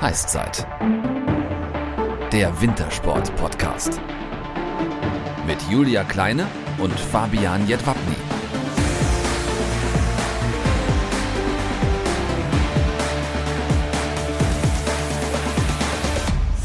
Heißzeit. Der Wintersport-Podcast. Mit Julia Kleine und Fabian Jedwabny.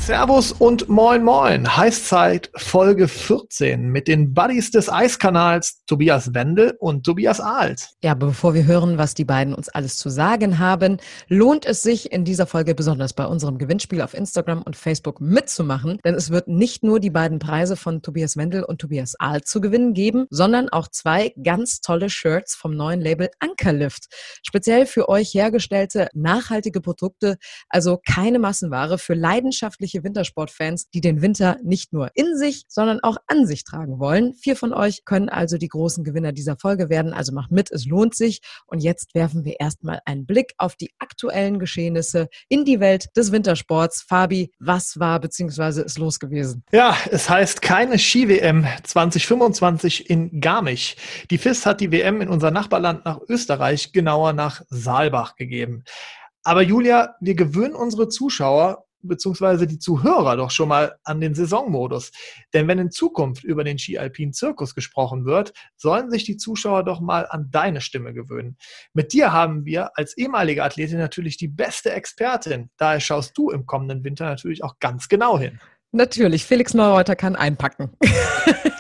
Servus und moin moin. Heißzeit Folge 14 mit den Buddies des Eiskanals Tobias Wendel und Tobias Ahlt. Ja, bevor wir hören, was die beiden uns alles zu sagen haben, lohnt es sich in dieser Folge besonders bei unserem Gewinnspiel auf Instagram und Facebook mitzumachen, denn es wird nicht nur die beiden Preise von Tobias Wendel und Tobias Ahlt zu gewinnen geben, sondern auch zwei ganz tolle Shirts vom neuen Label Ankerlift. Speziell für euch hergestellte nachhaltige Produkte, also keine Massenware für leidenschaftliche leidenschaftliche Wintersportfans, die den Winter nicht nur in sich, sondern auch an sich tragen wollen. Vier von euch können also die großen Gewinner dieser Folge werden. Also macht mit, es lohnt sich. Und jetzt werfen wir erstmal einen Blick auf die aktuellen Geschehnisse in die Welt des Wintersports. Fabi, was war bzw. ist los gewesen? Ja, es heißt keine Ski-WM 2025 in Garmisch. Die FIS hat die WM in unser Nachbarland nach Österreich, genauer nach Saalbach gegeben. Aber Julia, wir gewöhnen unsere Zuschauer beziehungsweise die Zuhörer doch schon mal an den Saisonmodus. Denn wenn in Zukunft über den Ski-Alpin Zirkus gesprochen wird, sollen sich die Zuschauer doch mal an deine Stimme gewöhnen. Mit dir haben wir als ehemalige Athletin natürlich die beste Expertin. Daher schaust du im kommenden Winter natürlich auch ganz genau hin. Natürlich, Felix Neureuter kann einpacken.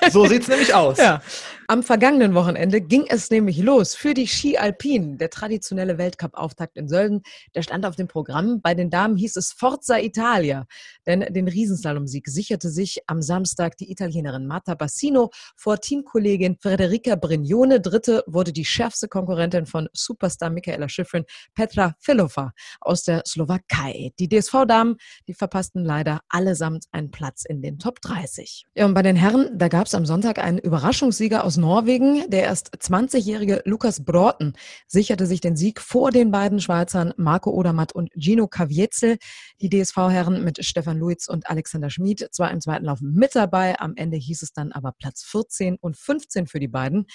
So sieht's nämlich aus. Ja. Am vergangenen Wochenende ging es nämlich los für die Ski Alpin, der traditionelle Weltcup-Auftakt in Sölden. Der stand auf dem Programm. Bei den Damen hieß es Forza Italia, denn den Riesenslalom-Sieg sicherte sich am Samstag die Italienerin Marta Bassino vor Teamkollegin Frederica Brignone. Dritte wurde die schärfste Konkurrentin von Superstar Michaela Schifrin, Petra Filova aus der Slowakei. Die DSV-Damen, die verpassten leider allesamt einen Platz in den Top 30. Ja, und bei den Herren, da gab es am Sonntag einen Überraschungssieger aus Norwegen. Der erst 20-jährige Lukas Broughton sicherte sich den Sieg vor den beiden Schweizern Marco Odermatt und Gino Caviezel. Die DSV-Herren mit Stefan Luiz und Alexander Schmid zwar im zweiten Lauf mit dabei, am Ende hieß es dann aber Platz 14 und 15 für die beiden.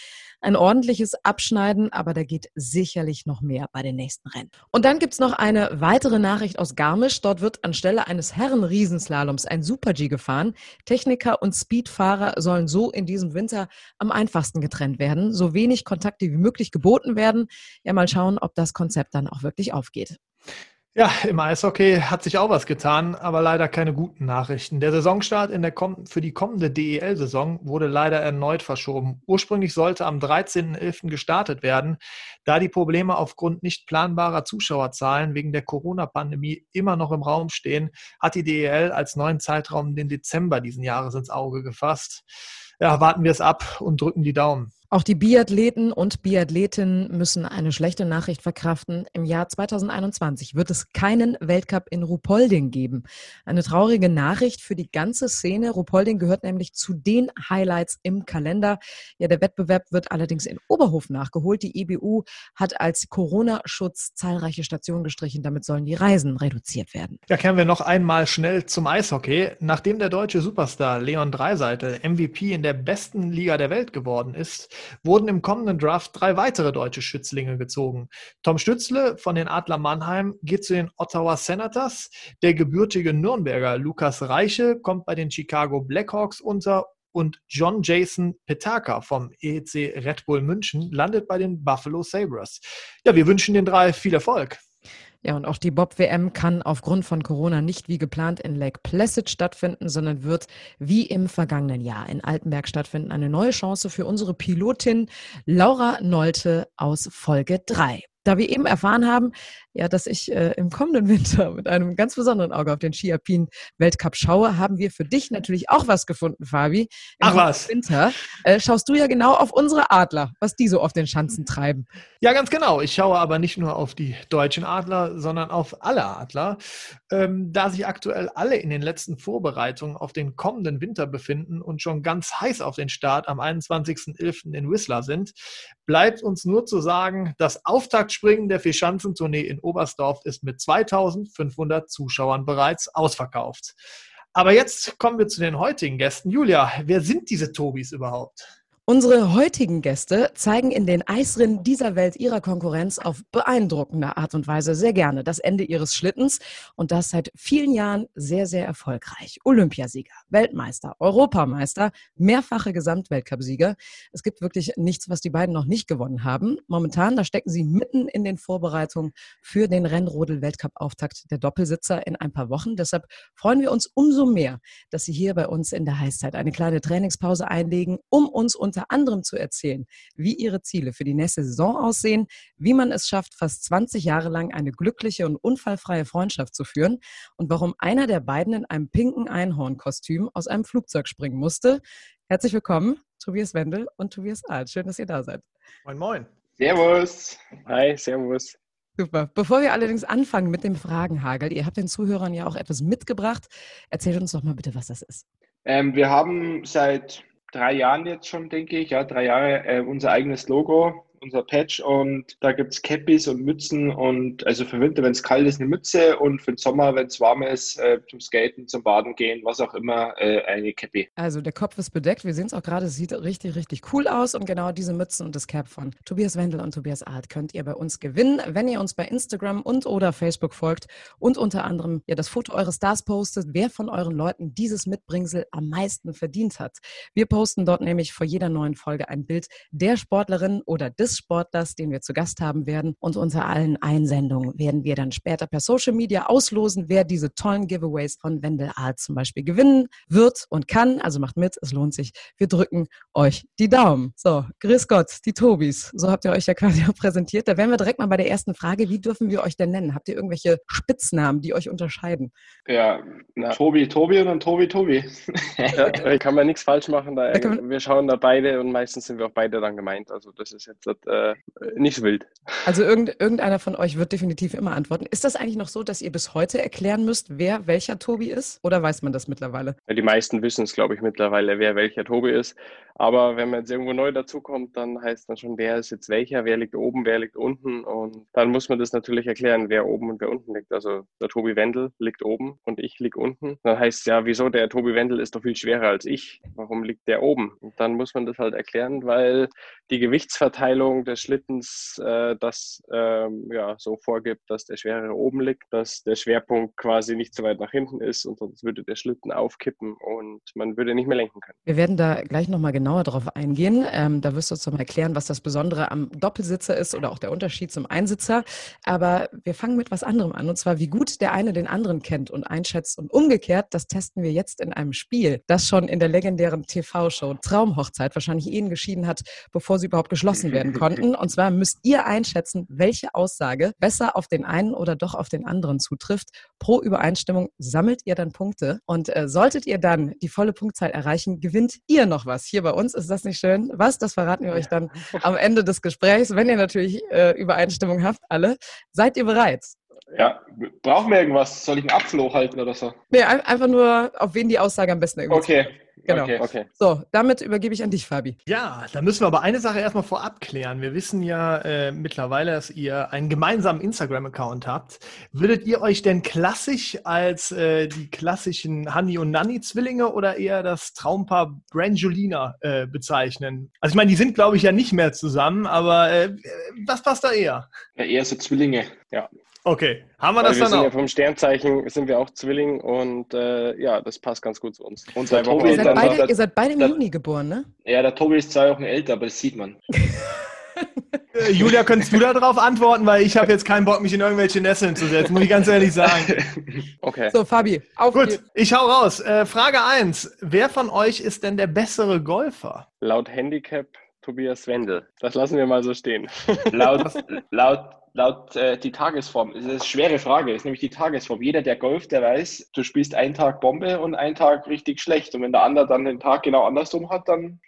Ein ordentliches Abschneiden, aber da geht sicherlich noch mehr bei den nächsten Rennen. Und dann gibt's noch eine weitere Nachricht aus Garmisch. Dort wird anstelle eines Herren-Riesenslaloms ein Super-G gefahren. Techniker und Speedfahrer sollen so in diesem Winter am einfachsten getrennt werden, so wenig Kontakte wie möglich geboten werden. Ja, mal schauen, ob das Konzept dann auch wirklich aufgeht. Ja, im Eishockey hat sich auch was getan, aber leider keine guten Nachrichten. Der Saisonstart in der für die kommende DEL-Saison wurde leider erneut verschoben. Ursprünglich sollte am 13.11. gestartet werden. Da die Probleme aufgrund nicht planbarer Zuschauerzahlen wegen der Corona-Pandemie immer noch im Raum stehen, hat die DEL als neuen Zeitraum den Dezember diesen Jahres ins Auge gefasst ja, warten wir es ab und drücken die Daumen. Auch die Biathleten und Biathletinnen müssen eine schlechte Nachricht verkraften. Im Jahr 2021 wird es keinen Weltcup in Rupolding geben. Eine traurige Nachricht für die ganze Szene. Rupolding gehört nämlich zu den Highlights im Kalender. Ja, der Wettbewerb wird allerdings in Oberhof nachgeholt. Die EBU hat als Corona-Schutz zahlreiche Stationen gestrichen. Damit sollen die Reisen reduziert werden. Ja, kehren wir noch einmal schnell zum Eishockey. Nachdem der deutsche Superstar Leon Dreiseitel MVP in der besten Liga der Welt geworden ist, wurden im kommenden Draft drei weitere deutsche Schützlinge gezogen. Tom Stützle von den Adler Mannheim geht zu den Ottawa Senators. Der gebürtige Nürnberger Lukas Reiche kommt bei den Chicago Blackhawks unter und John Jason Petaka vom EC Red Bull München landet bei den Buffalo Sabres. Ja, wir wünschen den drei viel Erfolg. Ja, und auch die Bob-WM kann aufgrund von Corona nicht wie geplant in Lake Placid stattfinden, sondern wird wie im vergangenen Jahr in Altenberg stattfinden. Eine neue Chance für unsere Pilotin Laura Nolte aus Folge 3 da wir eben erfahren haben, ja, dass ich äh, im kommenden Winter mit einem ganz besonderen Auge auf den Ski Alpin Weltcup schaue, haben wir für dich natürlich auch was gefunden, Fabi. Im Ach was. Winter äh, schaust du ja genau auf unsere Adler, was die so auf den Schanzen treiben. Ja, ganz genau. Ich schaue aber nicht nur auf die deutschen Adler, sondern auf alle Adler. Ähm, da sich aktuell alle in den letzten Vorbereitungen auf den kommenden Winter befinden und schon ganz heiß auf den Start am 21.11. in Whistler sind, bleibt uns nur zu sagen, das Auftaktspringen der Vierschanzentournee in Oberstdorf ist mit 2500 Zuschauern bereits ausverkauft. Aber jetzt kommen wir zu den heutigen Gästen. Julia, wer sind diese Tobis überhaupt? Unsere heutigen Gäste zeigen in den Eisrinnen dieser Welt ihrer Konkurrenz auf beeindruckende Art und Weise sehr gerne das Ende ihres Schlittens und das seit vielen Jahren sehr, sehr erfolgreich. Olympiasieger, Weltmeister, Europameister, mehrfache Gesamtweltcupsieger. Es gibt wirklich nichts, was die beiden noch nicht gewonnen haben. Momentan, da stecken sie mitten in den Vorbereitungen für den Rennrodel-Weltcup-Auftakt der Doppelsitzer in ein paar Wochen. Deshalb freuen wir uns umso mehr, dass sie hier bei uns in der Heißzeit eine kleine Trainingspause einlegen, um uns unter unter anderem zu erzählen, wie ihre Ziele für die nächste Saison aussehen, wie man es schafft, fast 20 Jahre lang eine glückliche und unfallfreie Freundschaft zu führen und warum einer der beiden in einem pinken Einhornkostüm aus einem Flugzeug springen musste. Herzlich willkommen, Tobias Wendel und Tobias Alt. Schön, dass ihr da seid. Moin, moin. Servus. Hi, servus. Super. Bevor wir allerdings anfangen mit dem Fragenhagel, ihr habt den Zuhörern ja auch etwas mitgebracht. Erzählt uns doch mal bitte, was das ist. Ähm, wir haben seit drei Jahren jetzt schon, denke ich, ja, drei Jahre äh, unser eigenes Logo unser Patch und da gibt es Cappies und Mützen und also für Winter, wenn es kalt ist, eine Mütze und für den Sommer, wenn es warm ist, äh, zum Skaten, zum Baden gehen, was auch immer, äh, eine Cappy. Also der Kopf ist bedeckt, wir sehen es auch gerade, es sieht richtig, richtig cool aus und genau diese Mützen und das Cap von Tobias Wendel und Tobias Art könnt ihr bei uns gewinnen, wenn ihr uns bei Instagram und oder Facebook folgt und unter anderem ja das Foto eures Stars postet, wer von euren Leuten dieses Mitbringsel am meisten verdient hat. Wir posten dort nämlich vor jeder neuen Folge ein Bild der Sportlerin oder des des Sportlers, den wir zu Gast haben werden. Und unter allen Einsendungen werden wir dann später per Social Media auslosen, wer diese tollen Giveaways von Wendel Art zum Beispiel gewinnen wird und kann. Also macht mit, es lohnt sich. Wir drücken euch die Daumen. So, grüß Gott, die Tobis. So habt ihr euch ja quasi auch präsentiert. Da wären wir direkt mal bei der ersten Frage. Wie dürfen wir euch denn nennen? Habt ihr irgendwelche Spitznamen, die euch unterscheiden? Ja, na, Tobi, Tobi und dann Tobi, Tobi. ja, kann man nichts falsch machen. Da, wir schauen da beide und meistens sind wir auch beide dann gemeint. Also das ist jetzt äh, nicht wild. Also irgend, irgendeiner von euch wird definitiv immer antworten. Ist das eigentlich noch so, dass ihr bis heute erklären müsst, wer welcher Tobi ist? Oder weiß man das mittlerweile? Ja, die meisten wissen es, glaube ich, mittlerweile, wer welcher Tobi ist. Aber wenn man jetzt irgendwo neu dazukommt, dann heißt dann schon, wer ist jetzt welcher, wer liegt oben, wer liegt unten. Und dann muss man das natürlich erklären, wer oben und wer unten liegt. Also der Tobi Wendel liegt oben und ich liege unten. Dann heißt es ja, wieso der Tobi Wendel ist doch viel schwerer als ich. Warum liegt der oben? Und dann muss man das halt erklären, weil die Gewichtsverteilung Steuerung des Schlittens äh, das ähm, ja, so vorgibt, dass der Schwerere oben liegt, dass der Schwerpunkt quasi nicht so weit nach hinten ist und sonst würde der Schlitten aufkippen und man würde nicht mehr lenken können. Wir werden da gleich nochmal genauer drauf eingehen. Ähm, da wirst du uns nochmal erklären, was das Besondere am Doppelsitzer ist oder auch der Unterschied zum Einsitzer. Aber wir fangen mit was anderem an und zwar, wie gut der eine den anderen kennt und einschätzt und umgekehrt, das testen wir jetzt in einem Spiel, das schon in der legendären TV-Show Traumhochzeit wahrscheinlich Ehen geschieden hat, bevor sie überhaupt geschlossen werden konnten. Und zwar müsst ihr einschätzen, welche Aussage besser auf den einen oder doch auf den anderen zutrifft. Pro Übereinstimmung sammelt ihr dann Punkte. Und äh, solltet ihr dann die volle Punktzahl erreichen, gewinnt ihr noch was. Hier bei uns ist das nicht schön. Was? Das verraten wir euch dann am Ende des Gesprächs, wenn ihr natürlich äh, Übereinstimmung habt, alle. Seid ihr bereit? Ja, brauchen wir irgendwas? Soll ich einen Apfel hochhalten oder so? Nee, einfach nur, auf wen die Aussage am besten irgendwie Okay. Genau. Okay, okay. So, damit übergebe ich an dich, Fabi. Ja, da müssen wir aber eine Sache erstmal vorab klären. Wir wissen ja äh, mittlerweile, dass ihr einen gemeinsamen Instagram-Account habt. Würdet ihr euch denn klassisch als äh, die klassischen Hanni und Nanni-Zwillinge oder eher das Traumpaar Brangelina äh, bezeichnen? Also ich meine, die sind, glaube ich, ja nicht mehr zusammen, aber äh, was passt da eher? Ja, eher so Zwillinge, ja. Okay, haben wir Weil das wir dann sind auch? ja vom Sternzeichen sind wir auch Zwilling und äh, ja, das passt ganz gut zu uns. Und Zwei Wochen Ihr seid, beide, dann- ihr seid beide im Juni geboren, ne? Ja, der Tobi ist zwei Wochen älter, aber das sieht man. Äh, Julia, könntest du darauf antworten, weil ich habe jetzt keinen Bock, mich in irgendwelche Nesseln zu setzen, muss ich ganz ehrlich sagen. Okay. So, Fabi, auf Gut, geht's. ich hau raus. Äh, Frage 1. Wer von euch ist denn der bessere Golfer? Laut Handicap Tobias Wendel. Das lassen wir mal so stehen. laut laut, laut äh, die Tagesform. Das ist eine schwere Frage. Das ist nämlich die Tagesform. Jeder, der golft, der weiß, du spielst einen Tag Bombe und einen Tag richtig schlecht. Und wenn der andere dann den Tag genau andersrum hat, dann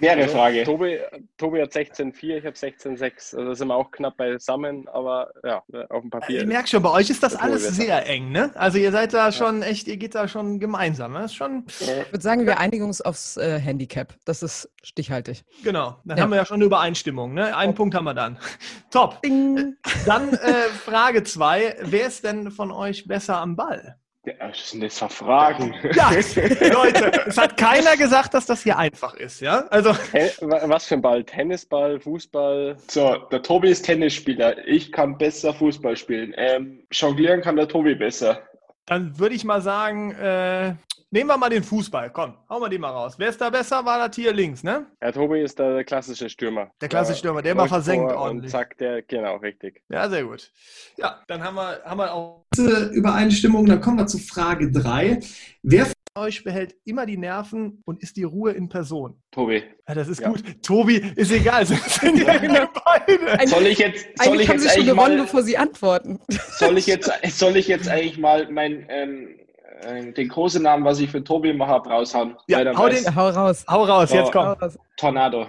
wäre Also, Frage. Tobi, Tobi hat 16,4, ich habe 16,6. Also da sind wir auch knapp beisammen, aber ja, auf dem Papier. Ich merke schon, bei euch ist das alles sehr eng, ne? Also ihr seid da schon echt, ihr geht da schon gemeinsam. Ne? Das ist schon, Ich würde sagen, wir einigen uns aufs äh, Handicap. Das ist stichhaltig. genau. Dann Ja. haben wir ja schon eine Übereinstimmung, ne? Einen Punkt haben wir dann. Top. Ding. Dann äh, Frage 2. Wer ist denn von euch besser am Ball? Was sind das für Fragen? Ja, Leute, es hat keiner gesagt, dass das hier einfach ist, ja? Also, was für ein Ball? Tennisball, Fußball? So, der Tobi ist Tennisspieler. Ich kann besser Fußball spielen. Ähm, jonglieren kann der Tobi besser. dann würde ich mal sagen, äh, nehmen wir mal den Fußball. Komm, hauen wir den mal raus. Wer ist da besser? War das hier links, ne? Ja, Tobi ist der klassische Stürmer. Der klassische Stürmer, der immer versenkt ordentlich. Und zack, der, genau, richtig. Ja, sehr gut. Ja, dann haben wir, haben wir auch Übereinstimmung. Dann kommen wir zu Frage 3. Wer von euch behält immer die Nerven und ist die Ruhe in Person? Tobi. Ja, das ist Ja. gut. Tobi, ist egal. Sind ja genau beide. Soll ich jetzt, soll eigentlich ich haben jetzt sie schon eigentlich gewonnen, mal, bevor sie antworten. soll ich jetzt, soll ich jetzt eigentlich mal mein, ähm, ähm, den großen Namen, was ich für Tobi habe, raushauen? Ja, hau weiß- den- Hau raus. Hau raus, jetzt So. Hau komm. raus. Tornado.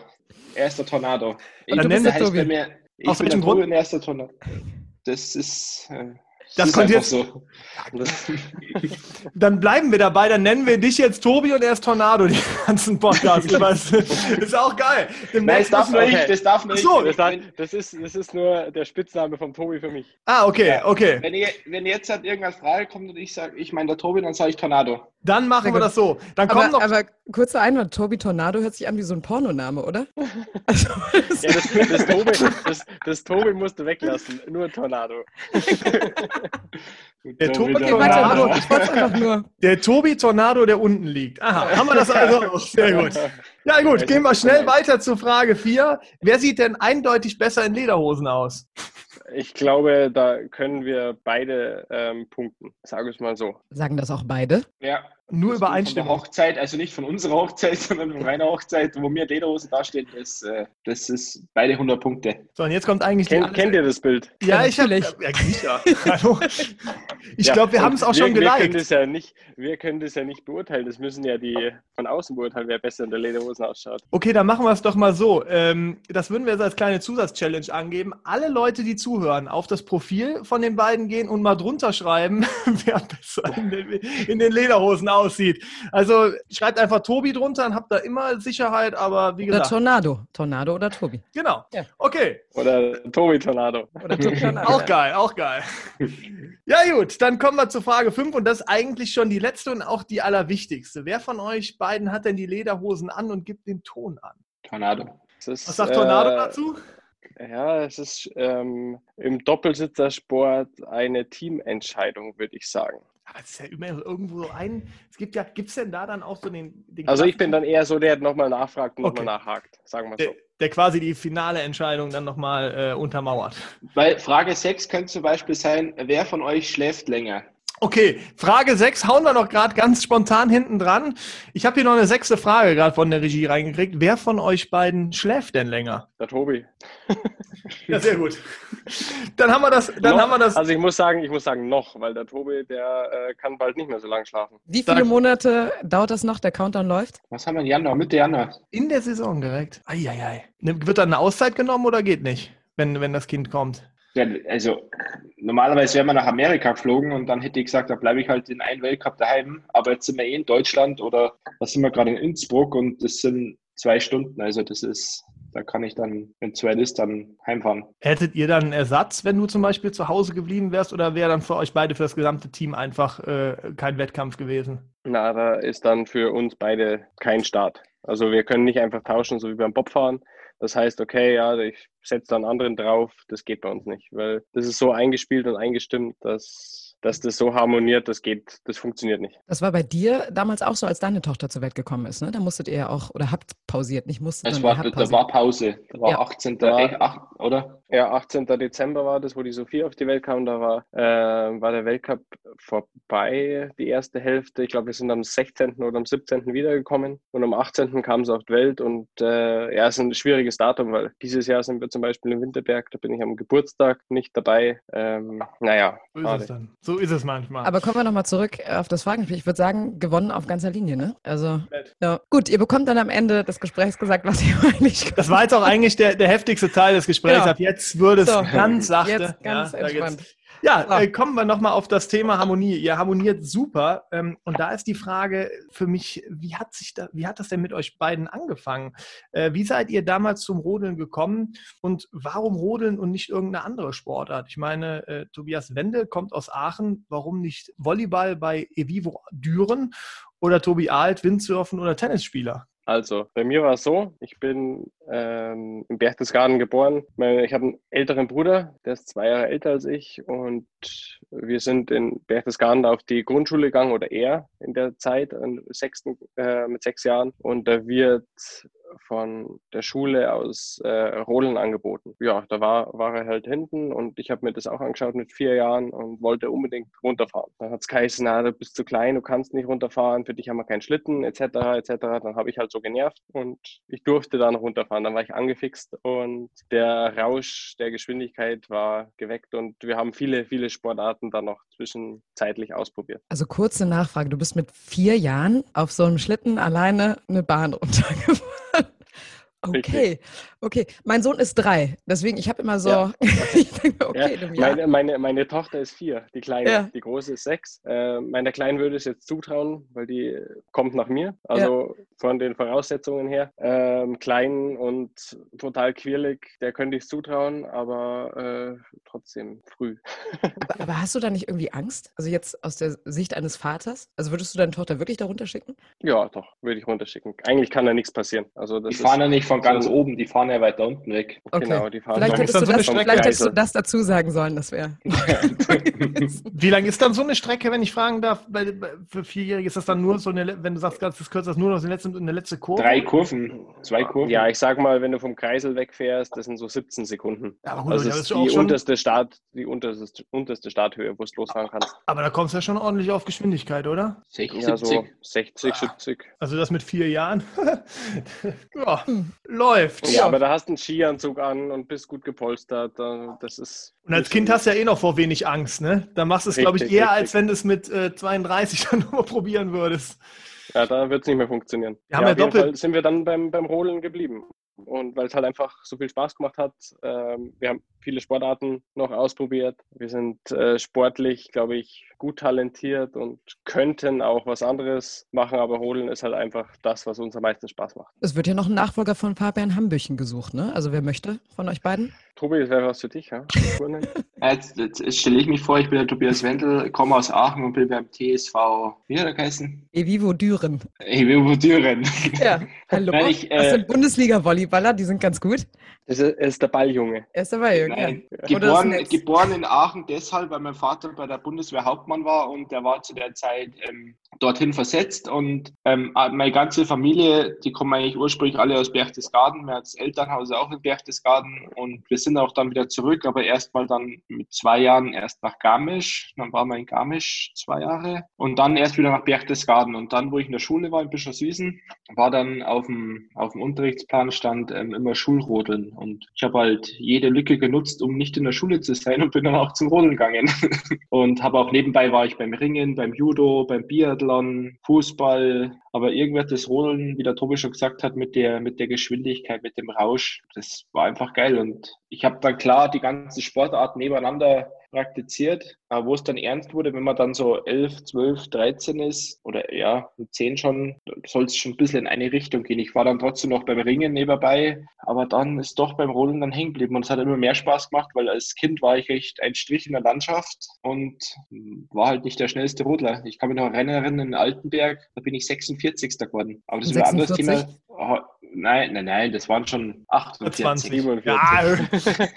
Er ist der Tornado. Ich, dann nenn der es Tobi. mir, ich Aus bin welchem der Tobi Grund? und er ist der Tornado. Das ist, äh, Das ist kommt jetzt- so. Dann bleiben wir dabei. Dann nennen wir dich jetzt Tobi und er ist Tornado, die ganzen Podcasts. über. ist auch geil. Nein, das darf müssen wir- nicht, das darf nicht. so, Das, hat, wenn, das, ist, das ist nur der Spitzname vom Tobi für mich. Ah, okay, okay. wenn, ihr, wenn jetzt halt irgendwas Frage kommt und ich sage, ich meine der Tobi, dann sage ich Tornado. Dann machen wir das so. Dann kommt Aber, noch. aber kurzer Einwand, Tobi Tornado hört sich an wie so ein Pornoname, oder? Also, das- Ja, das, das, Tobi, das, das Tobi musste weglassen. Nur Tornado. Der Tobi okay, Tornado. nur. Der Tobi Tornado, der unten liegt. Aha, haben wir das also auch. Sehr gut. Ja gut, gehen wir schnell weiter zu Frage 4. Wer sieht denn eindeutig besser in Lederhosen aus? Ich glaube, da können wir beide ähm, punkten. Sage ich mal so. Sagen das auch beide? Ja. Nur Das Von der Übereinstimmung. Hochzeit, also nicht von unserer Hochzeit, sondern von meiner Hochzeit, wo mir Lederhosen dastehen, das, äh, das ist beide 100 Punkte. So, und jetzt kommt eigentlich die Kennt, ihr das Bild? Ja, Ja, ich habe. Ja. Hallo. Ich Ja, glaube, wir haben es auch wir, schon Wir können, geliked. das ja nicht, wir können das ja nicht beurteilen. Das müssen ja die von außen beurteilen, wer besser in der Lederhosen ausschaut. Okay, dann machen wir es doch mal so. Ähm, das würden wir jetzt als kleine Zusatzchallenge angeben. Alle Leute, die zuhören, auf das Profil von den beiden gehen und mal drunter schreiben, wer besser in den, in den Lederhosen aussieht. Also schreibt einfach Tobi drunter und habt da immer Sicherheit, aber wie Oder gesagt, Tornado. Tornado oder Tobi. genau. Ja. Okay, Oder Tobi Tornado. Oder Tobi Tornado. auch geil, auch geil. Ja gut, dann kommen wir zu Frage 5 und das ist eigentlich schon die letzte und auch die allerwichtigste. Wer von euch beiden hat denn die Lederhosen an und gibt den Ton an? Tornado. Ist, Was sagt Tornado äh, dazu? Ja, es ist ähm, im Doppelsitzersport eine Teamentscheidung, würde ich sagen. Das ist ja immer irgendwo so ein. Es gibt ja, gibt es denn da dann auch so den. den Also ich bin dann eher so, der nochmal nachfragt und Okay. nochmal nachhakt, sagen wir so. Der, der quasi die finale Entscheidung dann nochmal äh, untermauert. Weil Frage 6 könnte zum Beispiel sein, wer von euch schläft länger? Okay, Frage 6 hauen wir noch gerade ganz spontan hinten dran. Ich habe hier noch eine sechste Frage gerade von der Regie reingekriegt. Wer von euch beiden schläft denn länger? Der Tobi. Ja, sehr gut. Dann haben wir das. Dann Noch- haben wir das. Also ich muss sagen, ich muss sagen noch, weil der Tobi, der äh, kann bald nicht mehr so lange schlafen. Wie viele Sag- Monate dauert das noch, der Countdown läuft? Was haben wir in Januar? Mitte Januar. In der Saison direkt. Eieiei. Ne, Wird dann eine Auszeit genommen oder geht nicht, wenn, wenn das Kind kommt? Also normalerweise wären wir nach Amerika geflogen und dann hätte ich gesagt, da bleibe ich halt in einen Weltcup daheim. Aber jetzt sind wir eh in Deutschland oder da sind wir gerade in Innsbruck und das sind zwei Stunden. Also das ist, da kann ich dann, wenn es weit ist, dann heimfahren. Hättet ihr dann einen Ersatz, wenn du zum Beispiel zu Hause geblieben wärst, oder wäre dann für euch beide, für das gesamte Team einfach äh, kein Wettkampf gewesen? Na, da ist dann für uns beide kein Start. Also wir können nicht einfach tauschen, so wie beim Bobfahren. Das heißt, okay, ja, ich setze dann anderen drauf. Das geht bei uns nicht, weil das ist so eingespielt und eingestimmt, dass, dass das so harmoniert, das geht, das funktioniert nicht. Das war bei dir damals auch so, als deine Tochter zur Welt gekommen ist, ne? Da musstet ihr ja auch, oder habt pausiert, nicht musstet, Es war, da war Pause. Da war Ja. 18. Ja. Äh, acht, oder? Ja, 18. Dezember war das, wo die Sophie auf die Welt kam. Da war, äh, war der Weltcup vorbei, die erste Hälfte. Ich glaube, wir sind am 16. oder am 17. wiedergekommen und am 18. kam sie auf die Welt. Und äh, ja, es ist ein schwieriges Datum, weil dieses Jahr sind wir zum Beispiel in Winterberg, da bin ich am Geburtstag nicht dabei. Ähm, naja, es schade. So ist es manchmal. Aber kommen wir nochmal zurück auf das Fragenspiel. Ich würde sagen, gewonnen auf ganzer Linie, ne? Also, ja. Gut, ihr bekommt dann am Ende des Gesprächs gesagt, was ihr eigentlich das war jetzt auch eigentlich der, der heftigste Teil des Gesprächs. Ja. Ab jetzt würde es So. ganz sachte. Jetzt ganz da entspannt. Ja, äh, kommen wir nochmal auf das Thema Harmonie. Ihr harmoniert super. Ähm, und da ist die Frage für mich, wie hat, sich da, wie hat das denn mit euch beiden angefangen? Äh, wie seid ihr damals zum Rodeln gekommen und warum Rodeln und nicht irgendeine andere Sportart? Ich meine, äh, Tobias Wendel kommt aus Aachen. Warum nicht Volleyball bei Evivo Düren oder Tobi Alt, Windsurfen oder Tennisspieler? Also, bei mir war es so, ich bin ähm, in Berchtesgaden geboren. Ich habe einen älteren Bruder, der ist zwei Jahre älter als ich und wir sind in Berchtesgaden auf die Grundschule gegangen oder er in der Zeit, sechsten, äh, mit sechs Jahren. Und da wird von der Schule aus äh, Rodeln angeboten. Ja, da war, war er halt hinten und ich habe mir das auch angeschaut mit vier Jahren und wollte unbedingt runterfahren. Dann hat es geheißen, na, du bist zu klein, du kannst nicht runterfahren, für dich haben wir keinen Schlitten, etc., etc. Dann habe ich halt so genervt und ich durfte dann runterfahren. Dann war ich angefixt und der Rausch der Geschwindigkeit war geweckt und wir haben viele, viele Sportarten dann noch zwischenzeitlich ausprobiert. Also kurze Nachfrage, du bist mit vier Jahren auf so einem Schlitten alleine eine Bahn runtergefahren. Okay, okay. Mein Sohn ist drei, deswegen ich habe immer so. Ja. ich denke, okay, ja. meine, meine, meine Tochter ist vier, die kleine, ja. die große ist sechs. Äh, meiner Kleinen würde ich es jetzt zutrauen, weil die kommt nach mir. Also von den Voraussetzungen her. Ähm, klein und total quirlig, der könnte ich es zutrauen, aber äh, trotzdem früh. aber, aber, hast du da nicht irgendwie Angst? Also jetzt aus der Sicht eines Vaters? Also würdest du deine Tochter wirklich da runterschicken? Ja, doch, würde ich runterschicken. Eigentlich kann da nichts passieren. Also das die fahren ja nicht von ganz so oben, die fahren ja weiter unten weg. Okay. Genau, die fahren vielleicht hättest, du das, vielleicht hättest du das dazu sagen sollen, das wäre. Wie lang ist dann so eine Strecke, wenn ich fragen darf? für Vierjährige ist das dann nur so eine, wenn du sagst, das kürzt das nur noch den letzten eine letzte Kurve? Drei Kurven, zwei Kurven. Ja, ich sag mal, wenn du vom Kreisel wegfährst, das sind so 17 Sekunden. Ja, gut, also das ist die unterste Start, die unterste, unterste Starthöhe, wo du losfahren kannst. Aber da kommst du ja schon ordentlich auf Geschwindigkeit, oder? 60, ja, so 60, 70. Also das mit vier Jahren? ja, läuft. Ja, aber da hast du einen Skianzug an und bist gut gepolstert. Das ist. Und als Kind hast du ja eh noch vor wenig Angst, ne? Da machst du es, glaube ich, eher, richtig. als wenn du es mit äh, 32 dann nochmal probieren würdest. Ja, da wird es nicht mehr funktionieren. Wir ja, auf jeden Fall sind wir dann beim, beim Rodeln geblieben. Und weil es halt einfach so viel Spaß gemacht hat. Ähm, wir haben viele Sportarten noch ausprobiert. Wir sind äh, sportlich, glaube ich, gut talentiert und könnten auch was anderes machen, aber Rodeln ist halt einfach das, was uns am meisten Spaß macht. Es wird ja noch ein Nachfolger von Fabian Hambüchen gesucht, ne? Also wer möchte von euch beiden? Tobi, das wäre was für dich, ja? jetzt, jetzt, jetzt stelle ich mich vor, ich bin der Tobias Wendel, komme aus Aachen und bin beim TSV, wie hat er geheißen? Evivo Düren. Evivo Düren. Ja, hallo. Nein, ich, äh, das sind Bundesliga-Volleyballer, die sind ganz gut. Das ist, ist der Balljunge. Er ist der Balljunge, Nein, ja. Geboren, geboren in Aachen deshalb, weil mein Vater bei der Bundeswehr Hauptmann war und der war zu der Zeit ähm, dorthin versetzt und ähm, meine ganze Familie, die kommen eigentlich ursprünglich alle aus Berchtesgaden, mein Elternhaus auch in Berchtesgaden und wir sind auch dann wieder zurück, aber erst mal dann mit zwei Jahren erst nach Garmisch, dann war wir in Garmisch zwei Jahre und dann erst wieder nach Berchtesgaden und dann, wo ich in der Schule war in Bischofswiesen, war dann auf dem, auf dem Unterrichtsplan stand ähm, immer Schulrodeln. Und ich habe halt jede Lücke genutzt, um nicht in der Schule zu sein und bin dann auch zum Rodeln gegangen. Und habe auch nebenbei war ich beim Ringen, beim Judo, beim Biathlon, Fußball, aber irgendwer das Rodeln, wie der Tobi schon gesagt hat, mit der, mit der Geschwindigkeit, mit dem Rausch, das war einfach geil. Und ich habe dann klar die ganzen Sportarten nebeneinander praktiziert. Aber wo es dann ernst wurde, wenn man dann so 11, 12, 13 ist oder ja, mit 10 schon, soll es schon ein bisschen in eine Richtung gehen. Ich war dann trotzdem noch beim Ringen nebenbei, aber dann ist doch beim Rollen dann hängen geblieben und es hat immer mehr Spaß gemacht, weil als Kind war ich echt ein Strich in der Landschaft und war halt nicht der schnellste Rodler. Ich kann mich noch erinnern, in Altenberg, da bin ich 46. geworden. Aber das ist ein anderes Thema. Oh, nein, nein, nein, das waren schon 48, 47. Ja.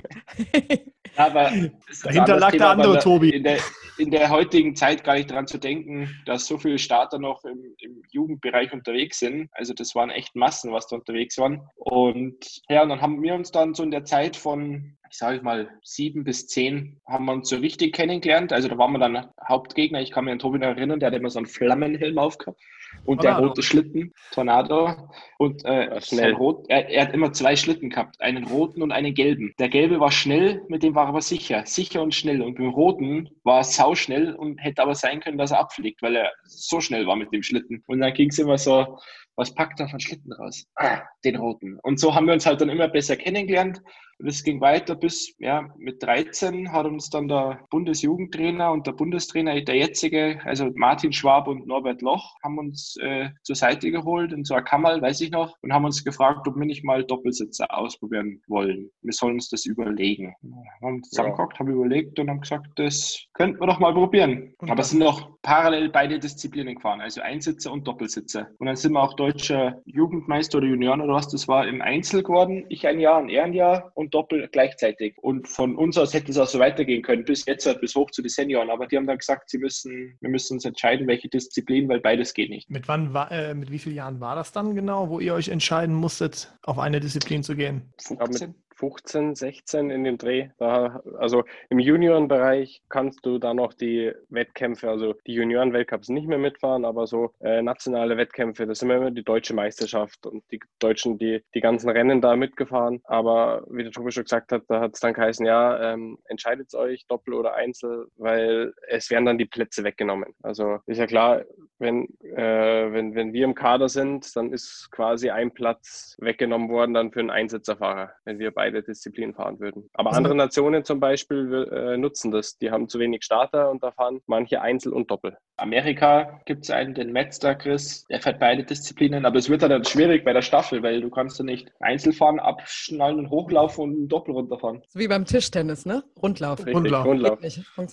Aber dahinter lag der andere Tobi. In der, in der, heutigen Zeit gar nicht daran zu denken, dass so viele Starter noch im, im, Jugendbereich unterwegs sind. Also das waren echt Massen, was da unterwegs waren. Und ja, und dann haben wir uns dann so in der Zeit von ich sage mal, sieben bis zehn haben wir uns so richtig kennengelernt. Also da waren wir dann Hauptgegner. Ich kann mich an Tobi noch erinnern, der hat immer so einen Flammenhelm aufgehabt und Tornado. der rote Schlitten, Tornado. Und äh, schnell. Rot, er, er, hat immer zwei Schlitten gehabt, einen roten und einen gelben. Der gelbe war schnell, mit dem war er aber sicher, sicher und schnell. Und beim roten war er sauschnell und hätte aber sein können, dass er abfliegt, weil er so schnell war mit dem Schlitten. Und dann ging es immer so, was packt er von Schlitten raus? Ah, den roten. Und so haben wir uns halt dann immer besser kennengelernt. Und es ging weiter bis, ja, mit 13 hat uns dann der Bundesjugendtrainer und der Bundestrainer, der jetzige, also Martin Schwab und Norbert Loch, haben uns äh, zur Seite geholt in so einer Kammer, weiß ich noch, und haben uns gefragt, ob wir nicht mal Doppelsitzer ausprobieren wollen. Wir sollen uns das überlegen. Wir haben zusammengeguckt, haben überlegt und haben gesagt, das könnten wir doch mal probieren. Aber es sind noch parallel beide Disziplinen gefahren, also Einsitzer und Doppelsitzer. Und dann sind wir auch deutscher Jugendmeister oder Junioren oder was das war im Einzel geworden. Ich ein Jahr, ein Ehrenjahr und Doppel gleichzeitig. Und von uns aus hätte es auch so weitergehen können, bis jetzt, halt bis hoch zu den Senioren. Aber die haben dann gesagt, sie müssen, wir müssen uns entscheiden, welche Disziplin, weil beides geht nicht. Mit wann war, äh, mit wie vielen Jahren war das dann genau, wo ihr euch entscheiden musstet, auf eine Disziplin zu gehen? 15? 15, 16 in dem Dreh. Da, also im Juniorenbereich kannst du da noch die Wettkämpfe, also die Junioren-Weltcups nicht mehr mitfahren, aber so äh, nationale Wettkämpfe, das sind immer die deutsche Meisterschaft und die Deutschen, die die ganzen Rennen da mitgefahren. Aber wie der Tobi schon gesagt hat, da hat es dann geheißen, ja, ähm, entscheidet euch, Doppel oder Einzel, weil es werden dann die Plätze weggenommen. Also ist ja klar, wenn, äh, wenn, wenn wir im Kader sind, dann ist quasi ein Platz weggenommen worden dann für einen Einsitzerfahrer, wenn wir beide beide Disziplinen fahren würden. Aber also andere Nationen zum Beispiel äh, nutzen das. Die haben zu wenig Starter und da fahren manche Einzel und Doppel. Amerika gibt es einen, den Metzler Chris, der fährt beide Disziplinen, aber es wird dann schwierig bei der Staffel, weil du kannst ja nicht Einzel fahren, abschnallen und hochlaufen und einen Doppel runterfahren. So wie beim Tischtennis, ne? Rundlauf. Richtig, Rundlauf. Rundlauf.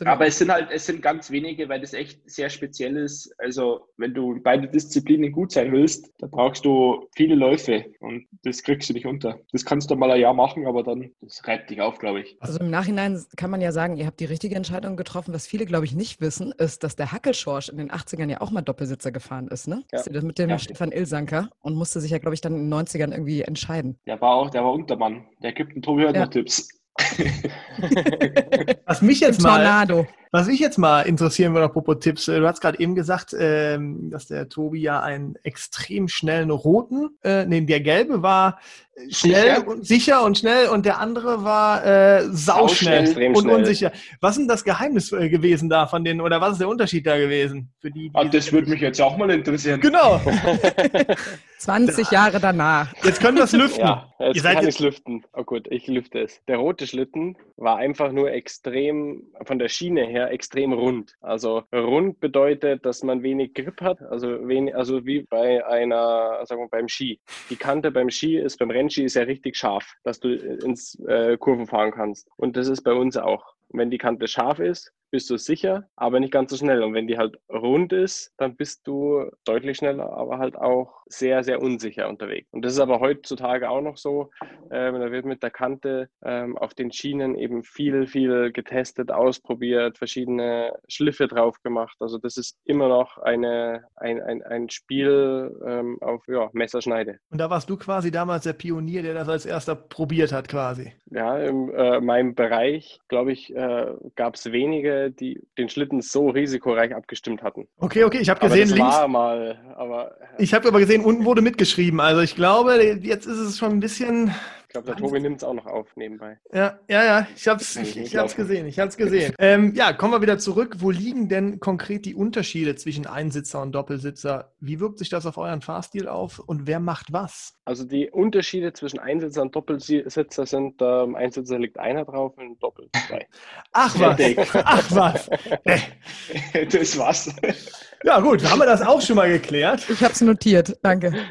Aber es sind halt, es sind ganz wenige, weil das echt sehr speziell ist. Also wenn du in beide Disziplinen gut sein willst, da brauchst du viele Läufe und das kriegst du nicht unter. Das kannst du mal ein Jahr machen, aber dann, das reibt dich auf, glaube ich. Also im Nachhinein kann man ja sagen, ihr habt die richtige Entscheidung getroffen. Was viele, glaube ich, nicht wissen, ist, dass der Hackelschorsch in den 80ern ja auch mal Doppelsitzer gefahren ist, ne? Ja. Das mit dem ja. Stefan Ilsanker und musste sich ja, glaube ich, dann in den 90ern irgendwie entscheiden. Der war auch, der war Untermann. Der gibt einen Tobi ja. Tipps. Was mich jetzt mal, Tornado. Was mich jetzt mal interessieren würde, apropos Tipps, äh, du hast gerade eben gesagt, ähm, dass der Tobi ja einen extrem schnellen roten, äh, nee, der gelbe war schnell sicher. und sicher und schnell und der andere war äh, sauschnell Sau und schnell. unsicher. Was ist denn das Geheimnis äh, gewesen da von denen oder was ist der Unterschied da gewesen für die? die ah, das würde mich jetzt auch mal interessieren. Genau. 20 Jahre danach. Jetzt können wir es lüften. Ja, jetzt Ihr kann ich es lüften. Oh gut, ich lüfte es. Der rote Schlitten war einfach nur extrem von der Schiene her extrem rund. Also rund bedeutet, dass man wenig Grip hat, also, wenig, also wie bei einer, sagen wir beim Ski. Die Kante beim Ski ist, beim Rennski ist ja richtig scharf, dass du ins äh, Kurven fahren kannst. Und das ist bei uns auch. wenn die Kante scharf ist, bist du sicher, aber nicht ganz so schnell. Und wenn die halt rund ist, dann bist du deutlich schneller, aber halt auch sehr, sehr unsicher unterwegs. Und das ist aber heutzutage auch noch so. Ähm, da wird mit der Kante ähm, auf den Schienen eben viel, viel getestet, ausprobiert, verschiedene Schliffe drauf gemacht. Also das ist immer noch eine, ein, ein, ein Spiel ähm, auf ja, Messerschneide. Und da warst du quasi damals der Pionier, der das als erster probiert hat quasi. Ja, in äh, meinem Bereich, glaube ich, äh, gab es wenige die den Schlitten so risikoreich abgestimmt hatten. Okay, okay, ich habe gesehen, links. War mal, aber, ich habe aber gesehen, unten wurde mitgeschrieben. Also ich glaube, jetzt ist es schon ein bisschen ich glaube, der Tobi nimmt es auch noch auf nebenbei. Ja, ja, ja, ich habe es ich, ich hab's gesehen, ich habe es gesehen. ähm, ja, kommen wir wieder zurück. Wo liegen denn konkret die Unterschiede zwischen Einsitzer und Doppelsitzer? Wie wirkt sich das auf euren Fahrstil auf und wer macht was? Also die Unterschiede zwischen Einsitzer und Doppelsitzer sind, ähm, Einsitzer liegt einer drauf und Doppel zwei. Ach was, ach was. das war's. Ja gut, haben wir das auch schon mal geklärt. Ich habe es notiert, danke.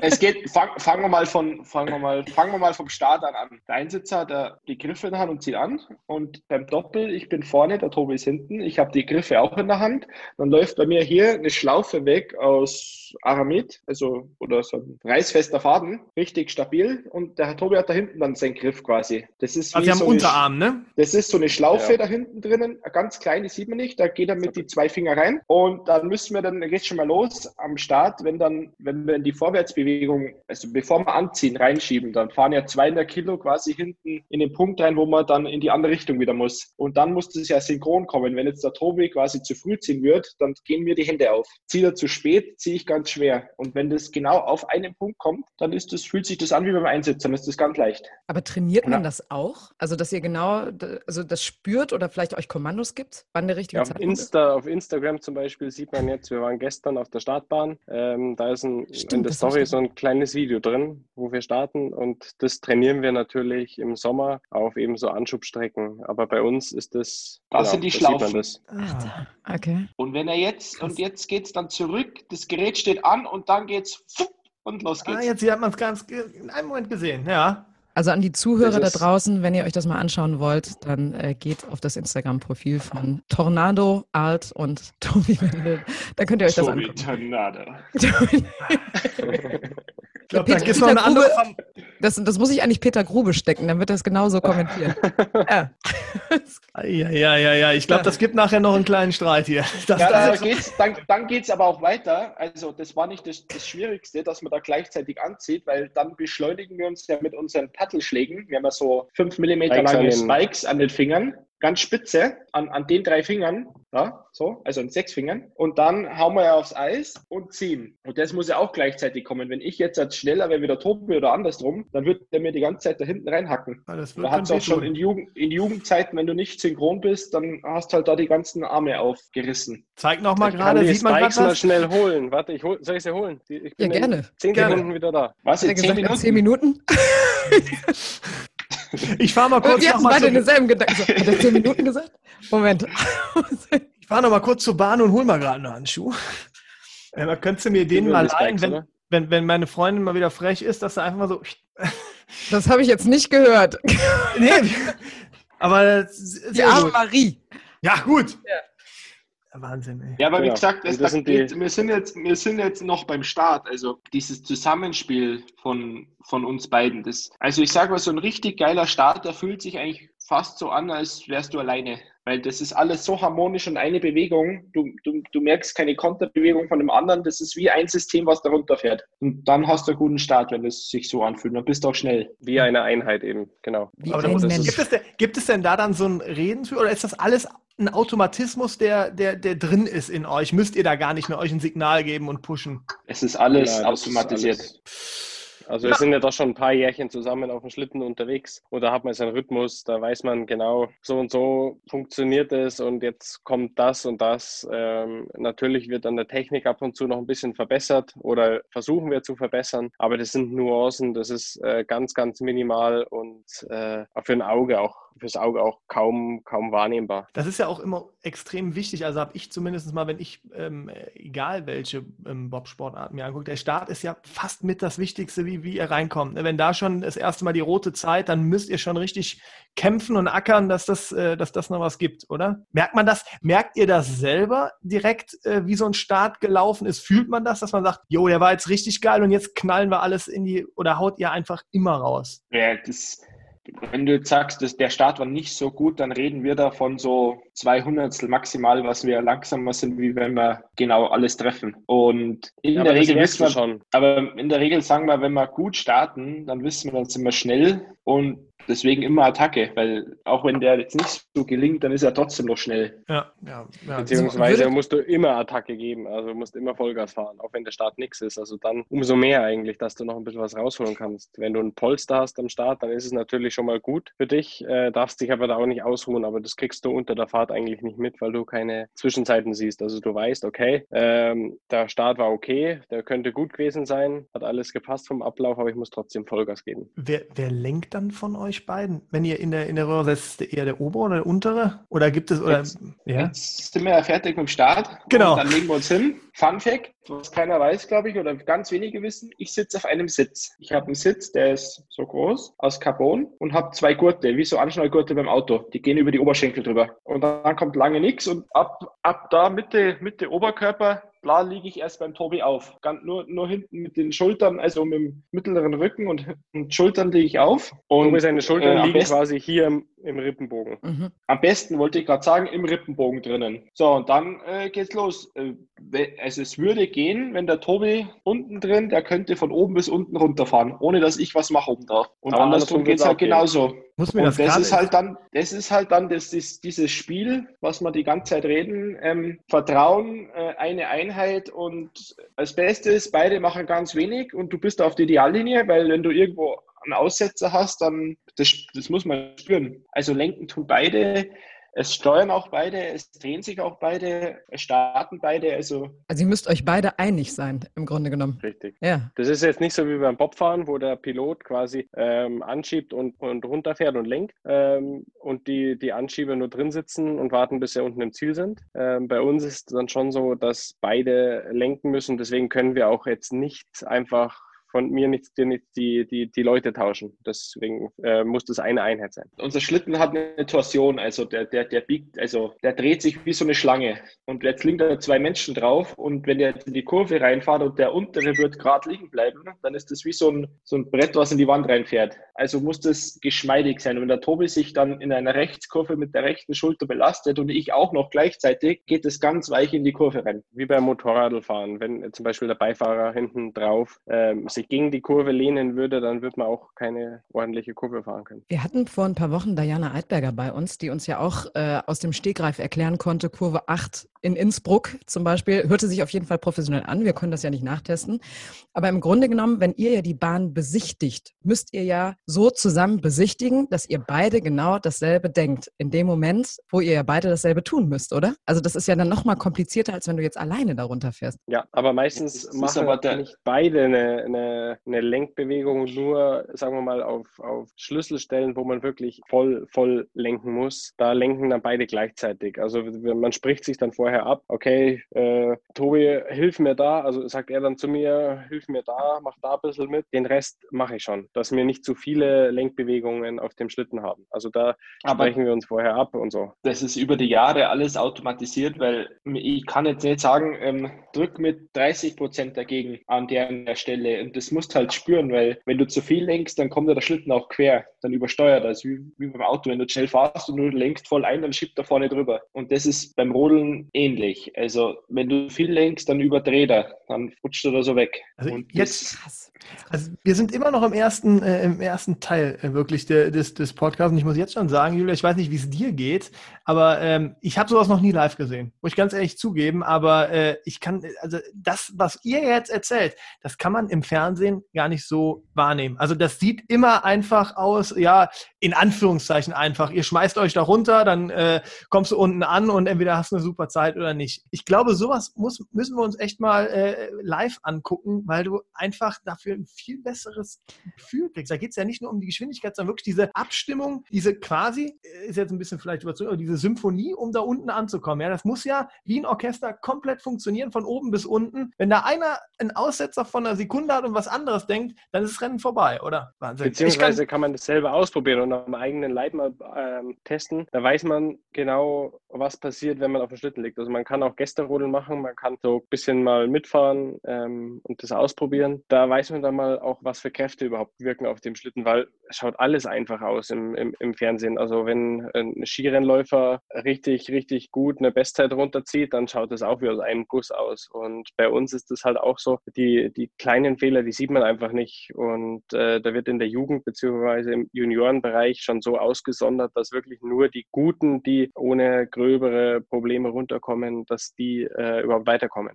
Es geht, fang, fangen wir mal von, fangen wir mal, fangen wir mal vom Start an an. Der Einsitzer hat die Griffe in der Hand und zieht an. Und beim Doppel, ich bin vorne, der Tobi ist hinten. Ich habe die Griffe auch in der Hand. Dann läuft bei mir hier eine Schlaufe weg aus Aramid, also oder so ein reißfester Faden, richtig stabil. Und der Herr Tobi hat da hinten dann seinen Griff quasi. Das ist also wie am so Unterarm, ne? Das ist so eine Schlaufe ja. da hinten drinnen, ganz klein, die sieht man nicht. Da geht er mit die zwei Finger rein. Und dann müssen wir dann, geht schon mal los am Start, wenn dann, wenn wir in die Vorwärtsbewegung, also bevor wir anziehen, reinschieben, dann fahren ja 200 Kilo quasi hinten in den Punkt rein, wo man dann in die andere Richtung wieder muss. Und dann muss das ja synchron kommen. Wenn jetzt der Tobi quasi zu früh ziehen wird, dann gehen mir die Hände auf. Zieht er zu spät, ziehe ich ganz schwer. Und wenn das genau auf einen Punkt kommt, dann ist das, fühlt sich das an wie beim Einsitzen, dann ist das ganz leicht. Aber trainiert man ja. das auch? Also, dass ihr genau, also das spürt oder vielleicht euch Kommandos gibt, wann der richtige ja, auf Insta, ist? Auf Instagram zum Beispiel Beispiel sieht man jetzt, wir waren gestern auf der Startbahn. Ähm, da ist ein, Stimmt, in der Story so ein kleines Video drin, wo wir starten und das trainieren wir natürlich im Sommer auf eben so Anschubstrecken. Aber bei uns ist das, Das sind die Schlaufen. das. Ah. Okay. Und wenn er jetzt, Krass. und jetzt geht's dann zurück, das Gerät steht an und dann geht's und los Ah, geht's. jetzt hier hat man es ganz in einem Moment gesehen, ja. Also an die Zuhörer da draußen, wenn ihr euch das mal anschauen wollt, dann äh, geht auf das Instagram-Profil von Tornado, Art und Tobi Wendel. Da könnt ihr euch das wie angucken. Tornado. Ich glaube, da Peter- gibt es noch eine Peter andere. Grube- Das, das muss ich eigentlich Peter Grube stecken, dann wird er es genauso kommentieren. ja. Ja, ja, ja, ja. Ich glaube, das gibt nachher noch einen kleinen Streit hier. Das, Ja, das da geht's, dann, dann geht es aber auch weiter. Also das war nicht das, das Schwierigste, dass man da gleichzeitig anzieht, weil dann beschleunigen wir uns ja mit unseren Paddelschlägen. Wir haben ja so 5 mm lange Spikes an den Fingern, ganz spitze, an, an den drei Fingern, ja, so, also an sechs Fingern. Und dann hauen wir ja aufs Eis und ziehen. Und das muss ja auch gleichzeitig kommen. Wenn ich jetzt als schneller wäre wie der Tobi oder andersrum, dann wird der mir die ganze Zeit da hinten reinhacken. das wird Da hat es auch schon in, Jugend, in Jugendzeiten, wenn du nicht synchron bist, dann hast du halt da die ganzen Arme aufgerissen. Zeig noch mal Ich kann gerade, die sieht man Spikes gerade mal was? schnell holen. Warte, ich hol, soll ich sie holen? Ich Ja, bin in gerne. Zehn Gerne. Sekunden wieder da. Was, in zehn Minuten? zehn Minuten? Ich fahre mal kurz Wir noch hatten mal beide zu, denselben Gedanken. So, Hat er zehn Minuten gesagt? Moment. ich fahr noch mal kurz zur Bahn und hol mal gerade einen Handschuh. Äh, könntest du mir den mal leihen, wenn, oder? wenn, wenn meine Freundin mal wieder frech ist, dass er einfach mal so. Das habe ich jetzt nicht gehört. nee, aber Die arme. Marie. Ja, gut. Wahnsinn, ey. Ja, aber wie Genau. gesagt, es, das da sind die- geht, wir, sind jetzt, wir sind jetzt noch beim Start. Also dieses Zusammenspiel von, von uns beiden. Das, also ich sage mal, so ein richtig geiler Start, der fühlt sich eigentlich fast so an, als wärst du alleine. Weil das ist alles so harmonisch und eine Bewegung. Du, du, du merkst keine Konterbewegung von dem anderen. Das ist wie ein System, was darunter fährt. Und dann hast du einen guten Start, wenn es sich so anfühlt. Dann bist du auch schnell. Wie eine Einheit eben, genau. Wie Aber da gibt, es denn, gibt es denn da dann so ein Reden für oder ist das alles ein Automatismus, der, der, der drin ist in euch? Müsst ihr da gar nicht mehr euch ein Signal geben und pushen? Es ist alles Ja, das ist automatisiert. alles- Also wir sind ja doch schon ein paar Jährchen zusammen auf dem Schlitten unterwegs und da hat man seinen Rhythmus, da weiß man genau, so und so funktioniert es und jetzt kommt das und das. Ähm, natürlich wird an der Technik ab und zu noch ein bisschen verbessert oder versuchen wir zu verbessern, aber das sind Nuancen, das ist äh, ganz, ganz minimal und äh, für ein Auge auch, fürs Auge auch kaum, kaum wahrnehmbar. Das ist ja auch immer extrem wichtig. Also habe ich zumindest mal, wenn ich, ähm, egal welche ähm, Bobsportarten mir angucke, der Start ist ja fast mit das Wichtigste, wie, wie ihr reinkommt. Ne, Wenn da schon das erste Mal die rote Zeit, dann müsst ihr schon richtig kämpfen und ackern, dass das, äh, dass das noch was gibt, oder? Merkt man das? Merkt ihr das selber direkt, äh, wie so ein Start gelaufen ist? Fühlt man das, dass man sagt, jo, der war jetzt richtig geil und jetzt knallen wir alles in die, oder haut ihr einfach immer raus? Ja, das, wenn du jetzt sagst, dass der Start war nicht so gut, dann reden wir da von so zwei Hundertstel maximal, was wir langsamer sind, wie wenn wir genau alles treffen. Und in Ja, der Regel wissen wir, schon. aber in der Regel sagen wir, wenn wir gut starten, dann wissen wir, dann sind wir schnell und deswegen immer Attacke, weil auch wenn der jetzt nicht so gelingt, dann ist er trotzdem noch schnell. Ja, ja, ja. Beziehungsweise musst du immer Attacke geben, also du musst immer Vollgas fahren, auch wenn der Start nichts ist. Also dann umso mehr eigentlich, dass du noch ein bisschen was rausholen kannst. Wenn du ein Polster hast am Start, dann ist es natürlich schon mal gut für dich, äh, darfst dich aber da auch nicht ausruhen, aber das kriegst du unter der Fahrt eigentlich nicht mit, weil du keine Zwischenzeiten siehst. Also du weißt, okay, ähm, der Start war okay, der könnte gut gewesen sein, hat alles gepasst vom Ablauf, aber ich muss trotzdem Vollgas geben. Wer, wer lenkt dann von euch beiden? Wenn ihr in der, in der Röhre setzt, eher der obere oder der untere? Oder gibt es, oder, Jetzt- ja? Jetzt sind wir ja fertig mit dem Start. Genau. Und dann legen wir uns hin. Fun Fact, was keiner weiß, glaube ich, oder ganz wenige wissen, ich sitze auf einem Sitz. Ich habe einen Sitz, der ist so groß, aus Carbon und habe zwei Gurte, wie so Anschnallgurte beim Auto. Die gehen über die Oberschenkel drüber. Und dann kommt lange nichts und ab, ab da Mitte, Mitte Oberkörper, da liege ich erst beim Tobi auf. Ganz, nur, nur hinten mit den Schultern, also mit dem mittleren Rücken und, und Schultern liege ich auf. Und Und seine Schultern äh, liegen besten- quasi hier im, im Rippenbogen. Mhm. am besten wollte ich gerade sagen, im Rippenbogen drinnen. So, und dann äh, geht's los. Äh, also es würde gehen, wenn der Tobi unten drin, der könnte von oben bis unten runterfahren, ohne dass ich was mache oben drauf. Und Aber andersrum andersrum geht's wird's halt auch gehen. genauso. Muss mir Und das, das, ist halt dann, das ist halt dann das, das, dieses Spiel, was wir die ganze Zeit reden. Ähm, Vertrauen, äh, eine Einheit und das Beste ist, beide machen ganz wenig und du bist auf der Ideallinie, weil wenn du irgendwo einen Aussetzer hast, dann das, das muss man spüren. Also lenken tun beide. Es steuern auch beide, es drehen sich auch beide, es starten beide. Also, also ihr müsst euch beide einig sein, im Grunde genommen. Richtig. Ja. Das ist jetzt nicht so wie beim Bobfahren, wo der Pilot quasi ähm, anschiebt und, und runterfährt und lenkt ähm, und die, die Anschieber nur drin sitzen und warten, bis sie unten im Ziel sind. Ähm, bei uns ist dann schon so, dass beide lenken müssen. Deswegen können wir auch jetzt nicht einfach von mir nicht, nicht die, die, die Leute tauschen. Deswegen äh, muss das eine Einheit sein. Unser Schlitten hat eine Torsion, also der, der, der biegt, also der dreht sich wie so eine Schlange. Und jetzt liegen da zwei Menschen drauf und wenn der jetzt in die Kurve reinfährt und der untere wird gerade liegen bleiben, dann ist das wie so ein, so ein Brett, was in die Wand reinfährt. Also muss das geschmeidig sein. Und wenn der Tobi sich dann in einer Rechtskurve mit der rechten Schulter belastet und ich auch noch gleichzeitig, geht es ganz weich in die Kurve rein. Wie beim Motorradfahren. Wenn zum Beispiel der Beifahrer hinten drauf ähm, sich gegen die Kurve lehnen würde, dann würde man auch keine ordentliche Kurve fahren können. Wir hatten vor ein paar Wochen Diana Eidberger bei uns, die uns ja auch äh, aus dem Stegreif erklären konnte, Kurve 8 in Innsbruck zum Beispiel, hörte sich auf jeden Fall professionell an. Wir können das ja nicht nachtesten. Aber im Grunde genommen, wenn ihr ja die Bahn besichtigt, müsst ihr ja so zusammen besichtigen, dass ihr beide genau dasselbe denkt. In dem Moment, wo ihr ja beide dasselbe tun müsst, oder? Also das ist ja dann nochmal komplizierter, als wenn du jetzt alleine darunter fährst. Ja, aber meistens machen aber nicht beide eine, eine, eine, Lenkbewegung, nur, sagen wir mal, auf, auf Schlüsselstellen, wo man wirklich voll, voll lenken muss. Da lenken dann beide gleichzeitig. Also man spricht sich dann vorher ab, okay, äh, Tobi, hilf mir da, also sagt er dann zu mir, hilf mir da, mach da ein bisschen mit, den Rest mache ich schon, dass wir nicht zu viele Lenkbewegungen auf dem Schlitten haben. Also da Aber sprechen wir uns vorher ab und so. Das ist über die Jahre alles automatisiert, weil ich kann jetzt nicht sagen, ähm, drück mit 30 Prozent dagegen an der, an der Stelle und das musst halt spüren, weil wenn du zu viel lenkst, dann kommt der Schlitten auch quer, dann übersteuert das, wie, wie beim Auto. Wenn du schnell fährst und du lenkst voll ein, dann schiebt er vorne drüber. Und das ist beim Rodeln ähnlich. Also wenn du viel lenkst, dann überdreht er, dann rutscht er da so weg. Also und jetzt, also wir sind immer noch im ersten, äh, im ersten Teil äh, wirklich der, des, des Podcasts. Und ich muss jetzt schon sagen, Julia, ich weiß nicht, wie es dir geht, aber ähm, ich habe sowas noch nie live gesehen. Muss ich ganz ehrlich zugeben. Aber äh, ich kann, also das, was ihr jetzt erzählt, das kann man im Fernsehen gar nicht so wahrnehmen. Also das sieht immer einfach aus, ja, in Anführungszeichen einfach. Ihr schmeißt euch da runter, dann äh, kommst du unten an und entweder hast du eine super Zeit oder nicht. Ich glaube, sowas muss, müssen wir uns echt mal äh, live angucken, weil du einfach dafür ein viel besseres Gefühl kriegst. Da geht es ja nicht nur um die Geschwindigkeit, sondern wirklich diese Abstimmung, diese quasi, äh, ist jetzt ein bisschen vielleicht überzogen, aber diese Symphonie, um da unten anzukommen. Ja, das muss ja wie ein Orchester komplett funktionieren, von oben bis unten. Wenn da einer einen Aussetzer von einer Sekunde hat und was anderes denkt, dann ist das Rennen vorbei, oder? Wahnsinn. Beziehungsweise kann, kann, man das selber ausprobieren und am eigenen Leib mal ähm, testen. Da weiß man genau, was passiert, wenn man auf dem Schlitten liegt. Also man kann auch Gästerodeln machen, man kann so ein bisschen mal mitfahren ähm, und das ausprobieren. Da weiß man dann mal auch, was für Kräfte überhaupt wirken auf dem Schlitten, weil es schaut alles einfach aus im, im, im Fernsehen. Also wenn ein Skirennläufer richtig, richtig gut eine Bestzeit runterzieht, dann schaut es auch wie aus einem Guss aus. Und bei uns ist es halt auch so, die, die kleinen Fehler, die sieht man einfach nicht. Und äh, da wird in der Jugend bzw. im Juniorenbereich schon so ausgesondert, dass wirklich nur die Guten, die ohne gröbere Probleme runterkommen, dass die äh, überhaupt weiterkommen.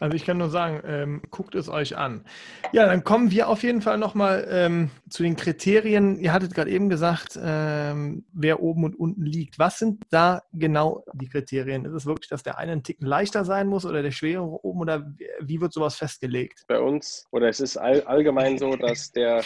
Also ich kann nur sagen, ähm, guckt es euch an. Ja, dann kommen wir auf jeden Fall nochmal ähm, zu den Kriterien. Ihr hattet gerade eben gesagt, ähm, wer oben und unten liegt. Was sind da genau die Kriterien? Ist es wirklich, dass der eine einen Ticken leichter sein muss oder der schwerere oben oder wie wird sowas festgelegt? Bei uns, oder es ist all, allgemein so, dass der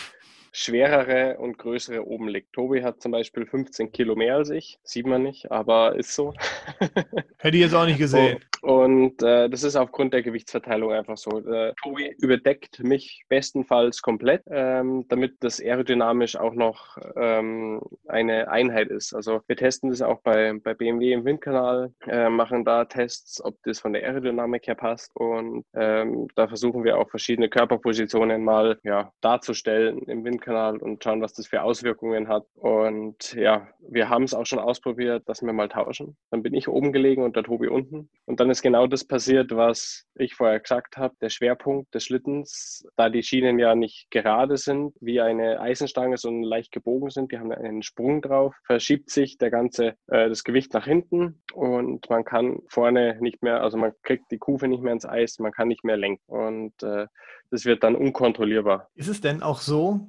schwerere und größere oben liegt. Tobi hat zum Beispiel 15 Kilo mehr als ich. Sieht man nicht, aber ist so. Hätte ich jetzt auch nicht gesehen. Und, und äh, das ist aufgrund der Gewichtsverteilung einfach so. Äh, Tobi überdeckt mich bestenfalls komplett, ähm, damit das aerodynamisch auch noch ähm, eine Einheit ist. Also wir testen das auch bei, bei BMW im Windkanal, äh, machen da Tests, ob das von der Aerodynamik her passt. Und ähm, da versuchen wir auch verschiedene Körperpositionen mal ja, darzustellen im Windkanal Kanal und schauen, was das für Auswirkungen hat. Und ja, wir haben es auch schon ausprobiert, dass wir mal tauschen. Dann bin ich oben gelegen und der Tobi unten. Und dann ist genau das passiert, was ich vorher gesagt habe. Der Schwerpunkt des Schlittens, da die Schienen ja nicht gerade sind, wie eine Eisenstange, sondern leicht gebogen sind, die haben einen Sprung drauf, verschiebt sich der ganze, äh, das Gewicht nach hinten und man kann vorne nicht mehr, also man kriegt die Kufe nicht mehr ins Eis, man kann nicht mehr lenken. Und äh, das wird dann unkontrollierbar. Ist es denn auch so,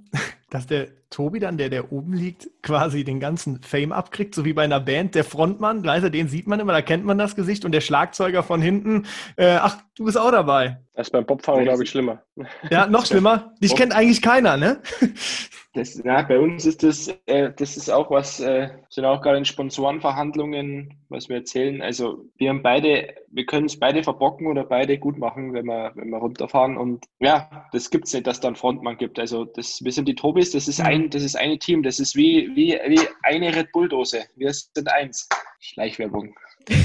dass der Tobi dann, der, der oben liegt, quasi den ganzen Fame abkriegt, so wie bei einer Band, der Frontmann, weißt den sieht man immer, da kennt man das Gesicht und der Schlagzeuger von hinten, äh, ach, du bist auch dabei. Das ist beim Bobfahren, glaube ich, schlimmer. Ja, noch schlimmer. Dich kennt eigentlich keiner, ne? Das, na, bei uns ist das, äh, das ist auch was, äh, sind auch gerade in Sponsorenverhandlungen, was wir erzählen. Also wir haben beide, wir können es beide verbocken oder beide gut machen, wenn wir, wenn wir runterfahren. Und ja, das gibt es nicht, dass da einen Frontmann gibt. Also das, wir sind die Tobis, das ist ein, das ist eine Team, das ist wie, wie, wie eine Red Bull-Dose. Wir sind eins. Schleichwerbung.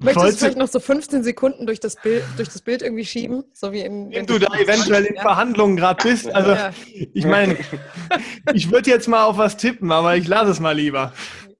Möchtest du vielleicht noch so 15 Sekunden durch das Bild, durch das Bild irgendwie schieben? So wie in, wenn du da eventuell in Verhandlungen gerade bist. Also ja. ich meine, ich würde jetzt mal auf was tippen, aber ich lasse es mal lieber.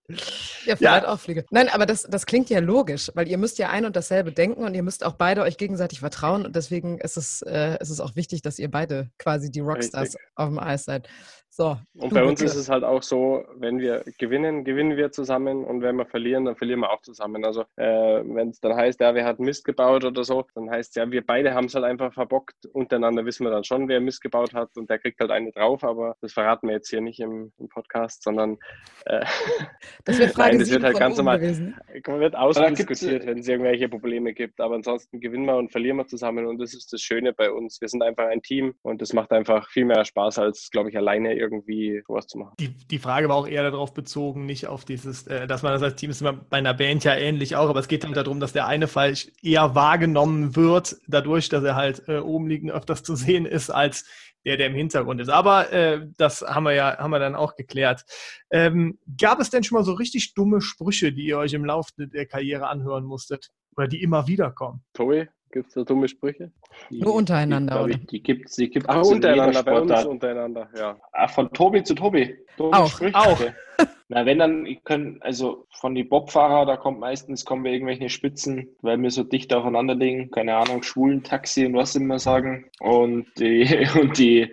Ja, vielleicht ja. auch Fliege. Nein, aber das, das klingt ja logisch, weil ihr müsst ja ein und dasselbe denken und ihr müsst auch beide euch gegenseitig vertrauen und deswegen ist es, äh, ist es auch wichtig, dass ihr beide quasi die Rockstars Richtig. auf dem Eis seid. So, und bei uns bitte. ist es halt auch so, wenn wir gewinnen, gewinnen wir zusammen und wenn wir verlieren, dann verlieren wir auch zusammen. Also äh, wenn es dann heißt, ja, wer hat Mist gebaut oder so, dann heißt es ja, wir beide haben es halt einfach verbockt. Untereinander wissen wir dann schon, wer Mist gebaut hat und der kriegt halt eine drauf, aber das verraten wir jetzt hier nicht im, im Podcast, sondern äh, das wird Frage Nein, das wird halt ganz normal, wird ausdiskutiert, wenn es irgendwelche Probleme gibt. Aber ansonsten gewinnen wir und verlieren wir zusammen und das ist das Schöne bei uns. Wir sind einfach ein Team und das macht einfach viel mehr Spaß als, glaube ich, alleine irgendwie irgendwie sowas zu machen. Die, die Frage war auch eher darauf bezogen, nicht auf dieses, äh, dass man das als Team ist bei einer Band ja ähnlich auch, aber es geht halt darum, dass der eine Fall eher wahrgenommen wird, dadurch, dass er halt äh, oben liegend öfters zu sehen ist, als der, der im Hintergrund ist. Aber äh, das haben wir ja, haben wir dann auch geklärt. Ähm, gab es denn schon mal so richtig dumme Sprüche, die ihr euch im Laufe der Karriere anhören musstet? Oder die immer wieder kommen? Tobi? Gibt es da dumme Sprüche? Die, Nur untereinander, die, oder? Die gibt es die gibt's Ach, untereinander, bei uns untereinander, ja. Ach, von Tobi zu Tobi. Dumme auch, Sprüche. auch. Na, wenn dann, ich können, also von die Bobfahrer, da kommt meistens, kommen wir irgendwelche Spitzen, weil wir so dicht aufeinander liegen, keine Ahnung, schwulen Taxi und was immer sagen. Und die, und die,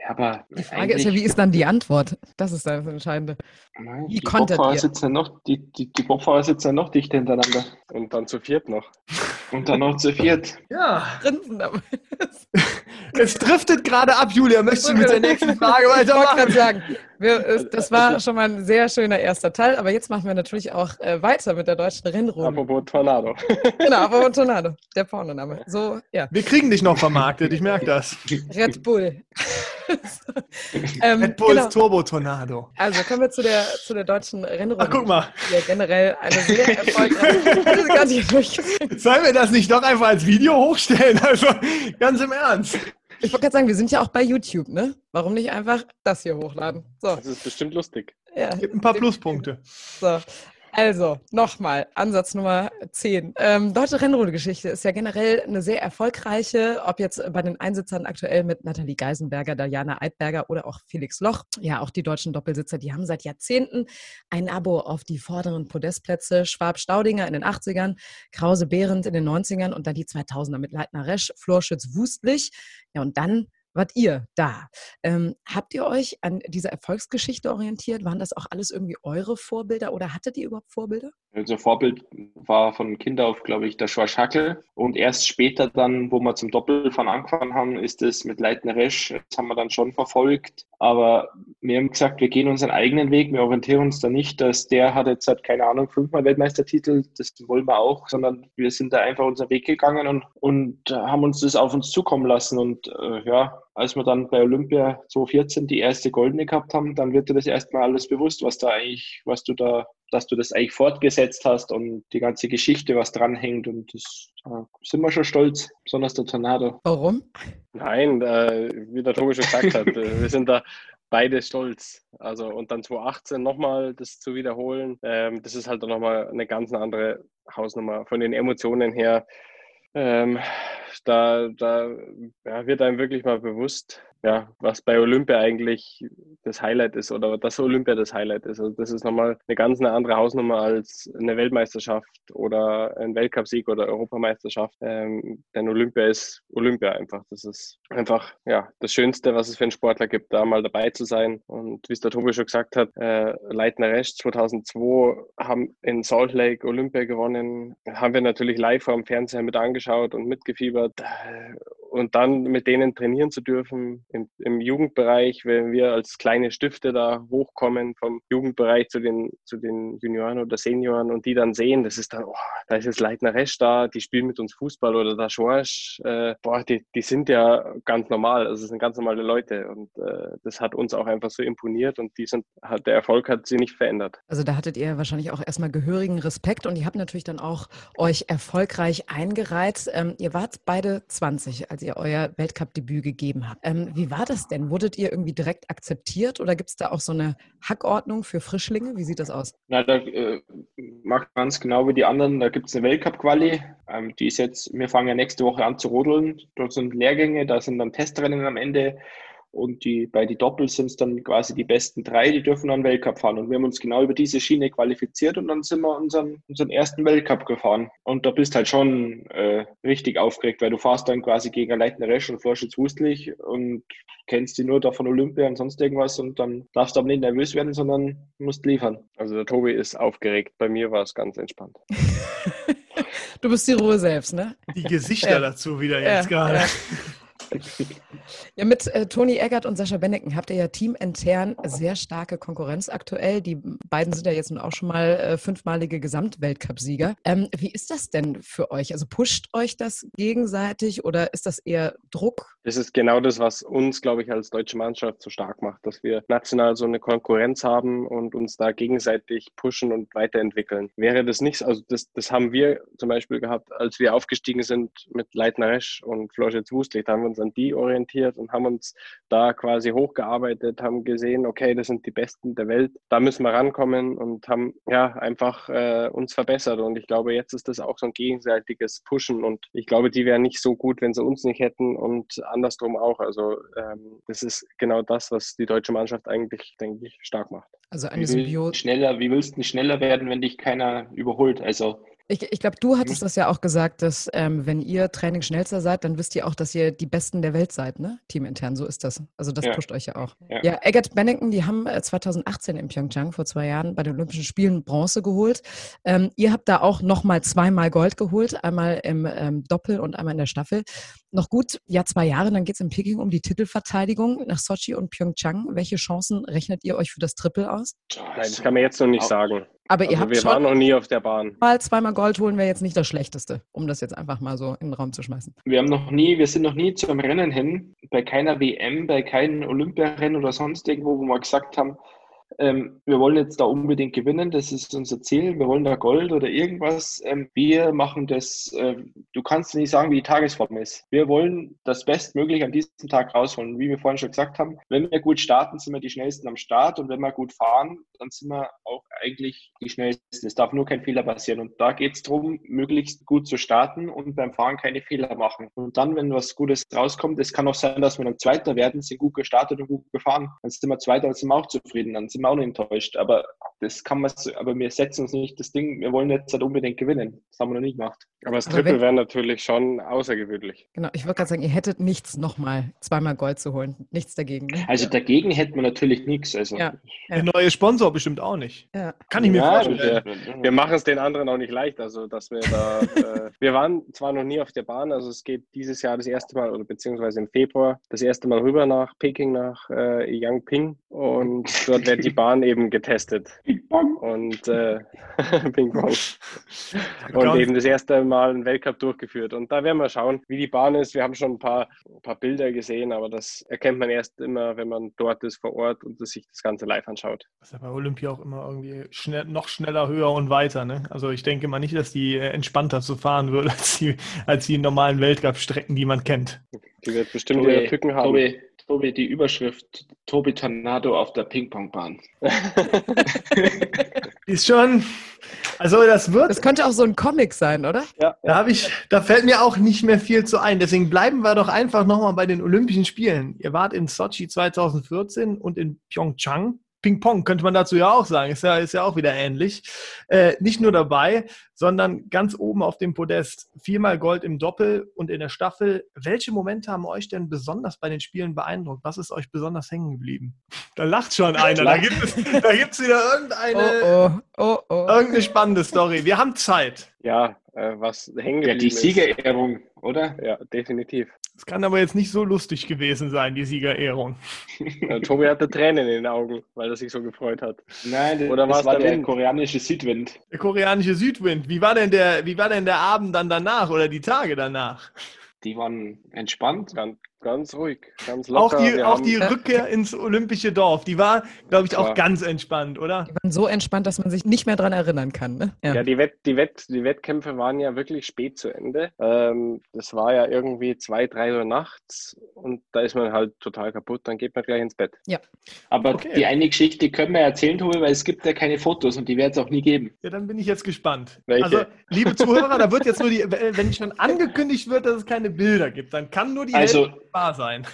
ja, aber die Frage ist ja, wie ist dann die Antwort? Das ist das Entscheidende. Nein, wie die Bobfahrer sitzen noch, die, die, die Bobfahrer sitzen noch dicht hintereinander. Und dann zu viert noch. Und dann noch zu viert. Ja. Es driftet gerade ab, Julia. Möchtest du mit der nächsten Frage weitermachen? Ich wollte sagen, wir, das war schon mal ein sehr schöner erster Teil, aber jetzt machen wir natürlich auch äh, weiter mit der deutschen Rennrunde. Apropos Tornado. Genau, apropos Tornado, der Pornoname. So, ja. Wir kriegen dich noch vermarktet, ich merke das. Red Bull. ähm, Red Bulls genau. Turbo Tornado. Also kommen wir zu der, zu der deutschen Rennrunde. Ach, guck mal. Die generell eine sehr erfolgreiche. Sollen wir das nicht doch einfach als Video hochstellen? Also ganz im Ernst. Ich wollte gerade sagen, wir sind ja auch bei YouTube, ne? Warum nicht einfach das hier hochladen? So. Das ist bestimmt lustig. Ja. Gibt ein paar Pluspunkte. So. Also, nochmal, Ansatz Nummer 10. Ähm, deutsche Rennrunde-Geschichte ist ja generell eine sehr erfolgreiche, ob jetzt bei den Einsitzern aktuell mit Nathalie Geisenberger, Diana Eidberger oder auch Felix Loch. Ja, auch die deutschen Doppelsitzer, die haben seit Jahrzehnten ein Abo auf die vorderen Podestplätze. Schwab-Staudinger in den 80ern, Krause-Behrendt in den 90ern und dann die 2000er mit Leitner Resch, Florschütz-Wustlich. Ja, und dann wart ihr da. Ähm, habt ihr euch an dieser Erfolgsgeschichte orientiert? Waren das auch alles irgendwie eure Vorbilder oder hattet ihr überhaupt Vorbilder? Also Vorbild war von Kind auf, glaube ich, der Schwarzschackel. Und erst später dann, wo wir zum Doppelfahren angefangen haben, ist es mit Leitner Resch. Das haben wir dann schon verfolgt. Aber wir haben gesagt, wir gehen unseren eigenen Weg. Wir orientieren uns da nicht, dass der hat jetzt halt, keine Ahnung, fünfmal Weltmeistertitel. Das wollen wir auch, sondern wir sind da einfach unseren Weg gegangen und, und haben uns das auf uns zukommen lassen. Und äh, ja, als wir dann bei Olympia 2014 die erste Goldene gehabt haben, dann wird dir das erstmal alles bewusst, was da eigentlich, was du da, dass du das eigentlich fortgesetzt hast und die ganze Geschichte, was dranhängt. Und das äh, sind wir schon stolz, besonders der Tornado. Warum? Nein, äh, wie der Tobi schon gesagt hat, äh, wir sind da beide stolz. Also und dann 2018 nochmal das zu wiederholen, ähm, das ist halt nochmal eine ganz andere Hausnummer. Von den Emotionen her ähm, da, da ja, wird einem wirklich mal bewusst, ja, was bei Olympia eigentlich das Highlight ist oder dass Olympia das Highlight ist. Also das ist nochmal eine ganz eine andere Hausnummer als eine Weltmeisterschaft oder ein Weltcupsieg oder Europameisterschaft. Ähm, denn Olympia ist Olympia einfach. Das ist einfach ja das Schönste, was es für einen Sportler gibt, da mal dabei zu sein. Und wie es der Tobi schon gesagt hat, äh, Leitner Resch 2002 haben in Salt Lake Olympia gewonnen. Haben wir natürlich live vor dem Fernseher mit angeschaut und mitgefiebert und dann mit denen trainieren zu dürfen im, im, Jugendbereich, wenn wir als kleine Stifte da hochkommen vom Jugendbereich zu den, zu den Junioren oder Senioren und die dann sehen, das ist dann, oh, da ist jetzt Leitner Resch da, die spielen mit uns Fußball oder da Schorsch, äh, boah, die, die sind ja ganz normal, also sind ganz normale Leute und äh, das hat uns auch einfach so imponiert und die sind, hat, der Erfolg hat sie nicht verändert. Also da hattet ihr wahrscheinlich auch erstmal gehörigen Respekt und ihr habt natürlich dann auch euch erfolgreich eingereiht. Ähm, ihr wart beide 20, als ihr euer Weltcup-Debüt gegeben habt. Ähm, wie war das denn? Wurdet ihr irgendwie direkt akzeptiert oder gibt es da auch so eine Hackordnung für Frischlinge? Wie sieht das aus? Na, da äh, macht ganz genau wie die anderen. Da gibt es eine Weltcup-Quali. Ähm, die ist jetzt, wir fangen ja nächste Woche an zu rodeln. Dort sind Lehrgänge, da sind dann Testrennen am Ende. Und die, bei die Doppel sind es dann quasi die besten drei, die dürfen dann Weltcup fahren. Und wir haben uns genau über diese Schiene qualifiziert und dann sind wir unseren, unseren ersten Weltcup gefahren. Und da bist halt schon äh, richtig aufgeregt, weil du fährst dann quasi gegen Leitner Resch und Florschitz Wustlich und kennst die nur da von Olympia und sonst irgendwas und dann darfst du aber nicht nervös werden, sondern musst liefern. Also der Tobi ist aufgeregt. Bei mir war es ganz entspannt. du bist die Ruhe selbst, ne? Die Gesichter ja. dazu wieder jetzt ja, gerade. Ja. Ja, mit äh, Toni Eggert und Sascha Benneken habt ihr ja teamintern sehr starke Konkurrenz aktuell. Die beiden sind ja jetzt nun auch schon mal äh, fünfmalige Gesamtweltcupsieger. Ähm, wie ist das denn für euch? Also pusht euch das gegenseitig oder ist das eher Druck? Das ist genau das, was uns, glaube ich, als deutsche Mannschaft so stark macht, dass wir national so eine Konkurrenz haben und uns da gegenseitig pushen und weiterentwickeln. Wäre das nichts, also das, das haben wir zum Beispiel gehabt, als wir aufgestiegen sind mit Leitner Resch und Florschitz Wustlich, da haben wir uns an die orientiert und haben uns da quasi hochgearbeitet, haben gesehen, okay, das sind die Besten der Welt, da müssen wir rankommen und haben ja einfach äh, uns verbessert. Und ich glaube, jetzt ist das auch so ein gegenseitiges Pushen und ich glaube, die wären nicht so gut, wenn sie uns nicht hätten und andersrum auch. Also ähm, das ist genau das, was die deutsche Mannschaft eigentlich, denke ich, stark macht. Also eine Symbiose. Schneller, wie willst du schneller werden, wenn dich keiner überholt? Also ich, ich glaube, du hattest das ja auch gesagt, dass ähm, wenn ihr Training schnellster seid, dann wisst ihr auch, dass ihr die Besten der Welt seid, ne? Teamintern, so ist das. Also das ja. pusht euch ja auch. Ja, ja Eggert Bennington, die haben 2018 äh, in Pyeongchang vor zwei Jahren bei den Olympischen Spielen Bronze geholt. Ähm, ihr habt da auch nochmal zweimal Gold geholt, einmal im ähm, Doppel und einmal in der Staffel. Noch gut, ja, zwei Jahre, dann geht es in Peking um die Titelverteidigung nach Sochi und Pyeongchang. Welche Chancen rechnet ihr euch für das Triple aus? Nein, das kann man jetzt noch nicht sagen. Aber ihr also habt wir schon waren noch nie auf der Bahn. Mal zweimal Gold holen wäre jetzt nicht das Schlechteste, um das jetzt einfach mal so in den Raum zu schmeißen. Wir haben noch nie, wir sind noch nie zum Rennen hin, bei keiner WM, bei keinem Olympiarennen oder sonst irgendwo, wo wir gesagt haben, ähm, wir wollen jetzt da unbedingt gewinnen, das ist unser Ziel, wir wollen da Gold oder irgendwas. Ähm, wir machen das, äh, du kannst nicht sagen, wie die Tagesform ist. Wir wollen das Bestmögliche an diesem Tag rausholen. Wie wir vorhin schon gesagt haben, wenn wir gut starten, sind wir die Schnellsten am Start und wenn wir gut fahren, dann sind wir auch eigentlich die Schnellsten. Es darf nur kein Fehler passieren und da geht es darum, möglichst gut zu starten und beim Fahren keine Fehler machen. Und dann, wenn was Gutes rauskommt, es kann auch sein, dass wir dann Zweiter werden, sind gut gestartet und gut gefahren. Dann sind wir Zweiter, dann sind wir auch zufrieden. Dann sind sind wir auch nicht enttäuscht. Aber das kann man, aber wir setzen uns nicht das Ding, wir wollen jetzt halt unbedingt gewinnen. Das haben wir noch nie gemacht. Aber das Triple wäre natürlich schon außergewöhnlich. Genau, ich würde gerade sagen, ihr hättet nichts nochmal zweimal Gold zu holen. Nichts dagegen. Ne? Also dagegen hätten wir natürlich nichts. Also. Ja, ja. Der neue Sponsor bestimmt auch nicht. Ja. Kann ich mir ja, vorstellen. Wir, wir machen es den anderen auch nicht leicht. Also, dass wir da, äh, wir waren zwar noch nie auf der Bahn, also es geht dieses Jahr das erste Mal oder beziehungsweise im Februar das erste Mal rüber nach Peking, nach äh, Yangping und dort wird die Bahn eben getestet. Und äh, Ping Pong. Und eben das erste Mal einen Weltcup durchgeführt. Und da werden wir schauen, wie die Bahn ist. Wir haben schon ein paar, ein paar Bilder gesehen, aber das erkennt man erst immer, wenn man dort ist vor Ort und sich das Ganze live anschaut. Das ist ja bei Olympia auch immer irgendwie schnell, noch schneller, höher und weiter. Ne? Also ich denke mal nicht, dass die äh, entspannter zu fahren wird als die, als die normalen Weltcup-Strecken, die man kennt. Die wird bestimmt ihre Tücken haben. Tobi, Tobi, die Überschrift Tobi Tornado auf der Ping-Pong-Bahn. ist schon. Also das wird. Das könnte auch so ein Comic sein, oder? Ja. Da habe ich, da fällt mir auch nicht mehr viel zu ein. Deswegen bleiben wir doch einfach nochmal bei den Olympischen Spielen. Ihr wart in Sochi 2014 und in Pyeongchang Ping-Pong könnte man dazu ja auch sagen. Ist ja, ist ja auch wieder ähnlich. Äh, nicht nur dabei, sondern ganz oben auf dem Podest. Viermal Gold im Doppel und in der Staffel. Welche Momente haben euch denn besonders bei den Spielen beeindruckt? Was ist euch besonders hängen geblieben? Da lacht schon einer. Da gibt es, da gibt's wieder irgendeine, oh, oh, oh, oh. irgendeine spannende Story. Wir haben Zeit. Ja, äh, was hängen Ja, die geblieben ist. Siegerehrung, oder? Ja, definitiv. Es kann aber jetzt nicht so lustig gewesen sein, die Siegerehrung. Tobi hatte Tränen in den Augen, weil er sich so gefreut hat. Nein, das, Oder das war der der koreanische Südwind. Der koreanische Südwind. Wie war denn der, wie war denn der Abend dann danach oder die Tage danach? Die waren entspannt. Ganz, ganz ruhig, ganz Auch locker. die, Wir auch haben- die Rückkehr ins olympische Dorf, die war, glaube ich, auch Ja. ganz entspannt, oder? Die waren so entspannt, dass man sich nicht mehr dran erinnern kann. Ne? Ja, die, Wett, die, Wett, die Wettkämpfe waren ja wirklich spät zu Ende. Ähm, das war ja irgendwie zwei, drei Uhr nachts und da ist man halt total kaputt. Dann geht man gleich ins Bett. Aber Okay. die eine Geschichte können wir erzählen, Tobi, weil es gibt ja keine Fotos und die wird es auch nie geben. Ja, dann bin ich jetzt gespannt. Welche? Also, liebe Zuhörer, da wird jetzt nur die, wenn schon angekündigt wird, dass es keine Bilder gibt, dann kann nur die Also- Hälfte wahr sein.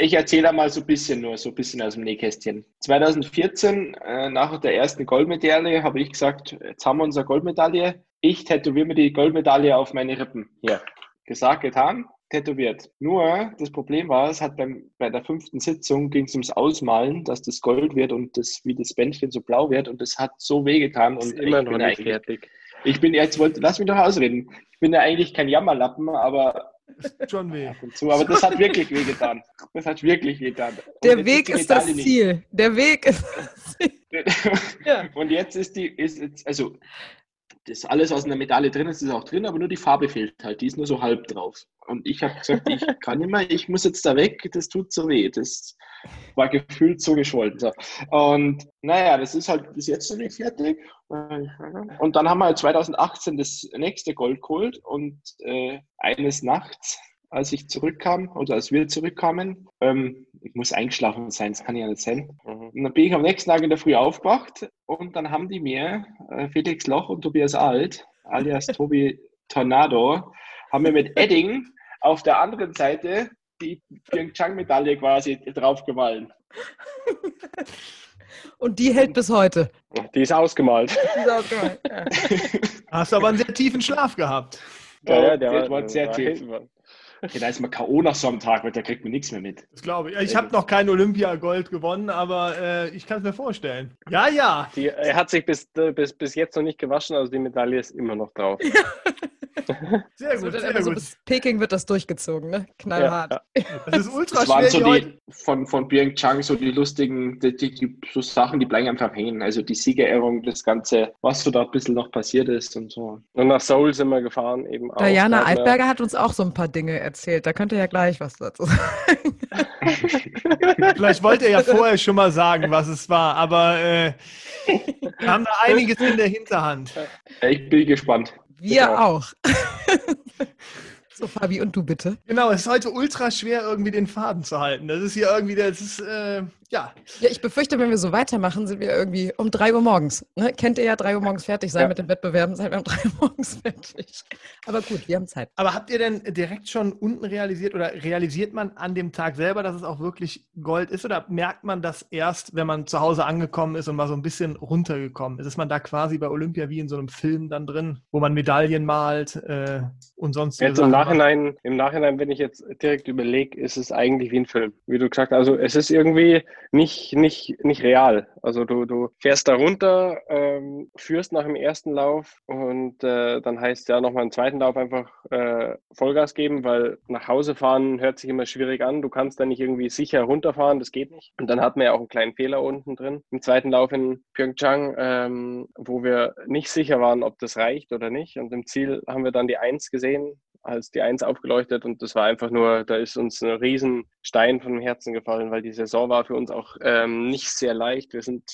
Ich erzähle mal so ein bisschen nur, so ein bisschen aus dem Nähkästchen. 2014, äh, nach der ersten Goldmedaille, habe ich gesagt, jetzt haben wir unsere Goldmedaille. Ich tätowiere mir die Goldmedaille auf meine Rippen. Ja. Gesagt, getan, tätowiert. Nur, das Problem war, es hat beim, bei der fünften Sitzung ging es ums Ausmalen, dass das Gold wird und das, wie das Bändchen so blau wird und das hat so wehgetan. Ist Und immer ich noch bin nicht fertig. Ich bin jetzt, wollte, lass mich doch ausreden. Ich bin ja eigentlich kein Jammerlappen, aber Schon weh. ab und zu, aber das hat wirklich wehgetan. Das hat wirklich wehgetan. Und Der Weg die ist das nicht. Ziel. Der Weg ist das Ziel. Ja. Und jetzt ist die, ist jetzt, also das alles aus einer Medaille drin ist, ist auch drin, aber nur die Farbe fehlt halt. Die ist nur so halb drauf. Und ich habe gesagt, ich kann nicht mehr, ich muss jetzt da weg, das tut so weh. Das war gefühlt so geschwollen. So. Und naja, das ist halt bis jetzt noch nicht fertig. Und dann haben wir halt 2018 das nächste Gold geholt und äh, eines Nachts, als ich zurückkam oder als wir zurückkamen, ähm, ich muss eingeschlafen sein, das kann ja nicht sein. Mhm. Und dann bin ich am nächsten Tag in der Früh aufgewacht und dann haben die mir, äh, Felix Loch und Tobias Alt, alias Tobi Tornado, haben mir mit Edding auf der anderen Seite die Pyeongchang-Medaille quasi draufgemahlen. Und die hält bis heute. Die ist ausgemalt. Dieser Ausgabe. Ja. Hast aber einen sehr tiefen Schlaf gehabt. Ja, der war sehr war tief. hinten war- Okay, da ist man K.O. nach so einem Tag, weil da kriegt man nichts mehr mit. Das glaube ich. Ich habe noch kein Olympiagold gewonnen, aber äh, ich kann es mir vorstellen. Ja, ja. Die, er hat sich bis, äh, bis, bis jetzt noch nicht gewaschen, also die Medaille ist immer noch drauf. Sehr gut, dann sehr immer so gut. bis Peking wird das durchgezogen, ne? Knallhart. Ja, Das ist ultra Das waren schwer. so die von, von Pyeongchang so die lustigen, die, die, die so Sachen, die bleiben einfach hängen. Also die Siegerehrung, das Ganze, was so da ein bisschen noch passiert ist und so. Und nach Seoul sind wir gefahren eben auch. Diana man- Altberger hat uns auch so ein paar Dinge erzählt. Da könnt ihr ja gleich was dazu sagen. Vielleicht wollte er ja vorher schon mal sagen, was es war, aber äh, wir haben da einiges in der Hinterhand. Ich bin gespannt. Wir Genau. auch. so, Fabi, und du bitte? Genau, es ist heute ultra schwer, irgendwie den Faden zu halten. Das ist hier irgendwie, das ist, äh, ja, Ja, ich befürchte, wenn wir so weitermachen, sind wir irgendwie um 3 Uhr morgens. Ne? Kennt ihr ja 3 Uhr morgens fertig sein Ja. mit den Wettbewerben, seid wir um 3 Uhr morgens fertig. Aber gut, wir haben Zeit. Aber habt ihr denn direkt schon unten realisiert oder realisiert man an dem Tag selber, dass es auch wirklich Gold ist oder merkt man das erst, wenn man zu Hause angekommen ist und mal so ein bisschen runtergekommen ist? Ist man da quasi bei Olympia wie in so einem Film dann drin, wo man Medaillen malt äh, und sonst Jetzt im Nachhinein, im Nachhinein, wenn ich jetzt direkt überlege, ist es eigentlich wie ein Film. Wie du gesagt hast, also es ist irgendwie nicht, nicht, nicht real. Also du, du fährst da runter, ähm, führst nach dem ersten Lauf und äh, dann heißt ja nochmal im zweiten Lauf einfach äh, Vollgas geben, weil nach Hause fahren hört sich immer schwierig an. Du kannst da nicht irgendwie sicher runterfahren, das geht nicht. Und dann hatten wir ja auch einen kleinen Fehler unten drin im zweiten Lauf in Pyeongchang, ähm, wo wir nicht sicher waren, ob das reicht oder nicht. Und im Ziel haben wir dann die Eins gesehen, als die Eins aufgeleuchtet und das war einfach nur, da ist uns ein riesen Stein vom Herzen gefallen, weil die Saison war für uns auch ähm, nicht sehr leicht. Wir sind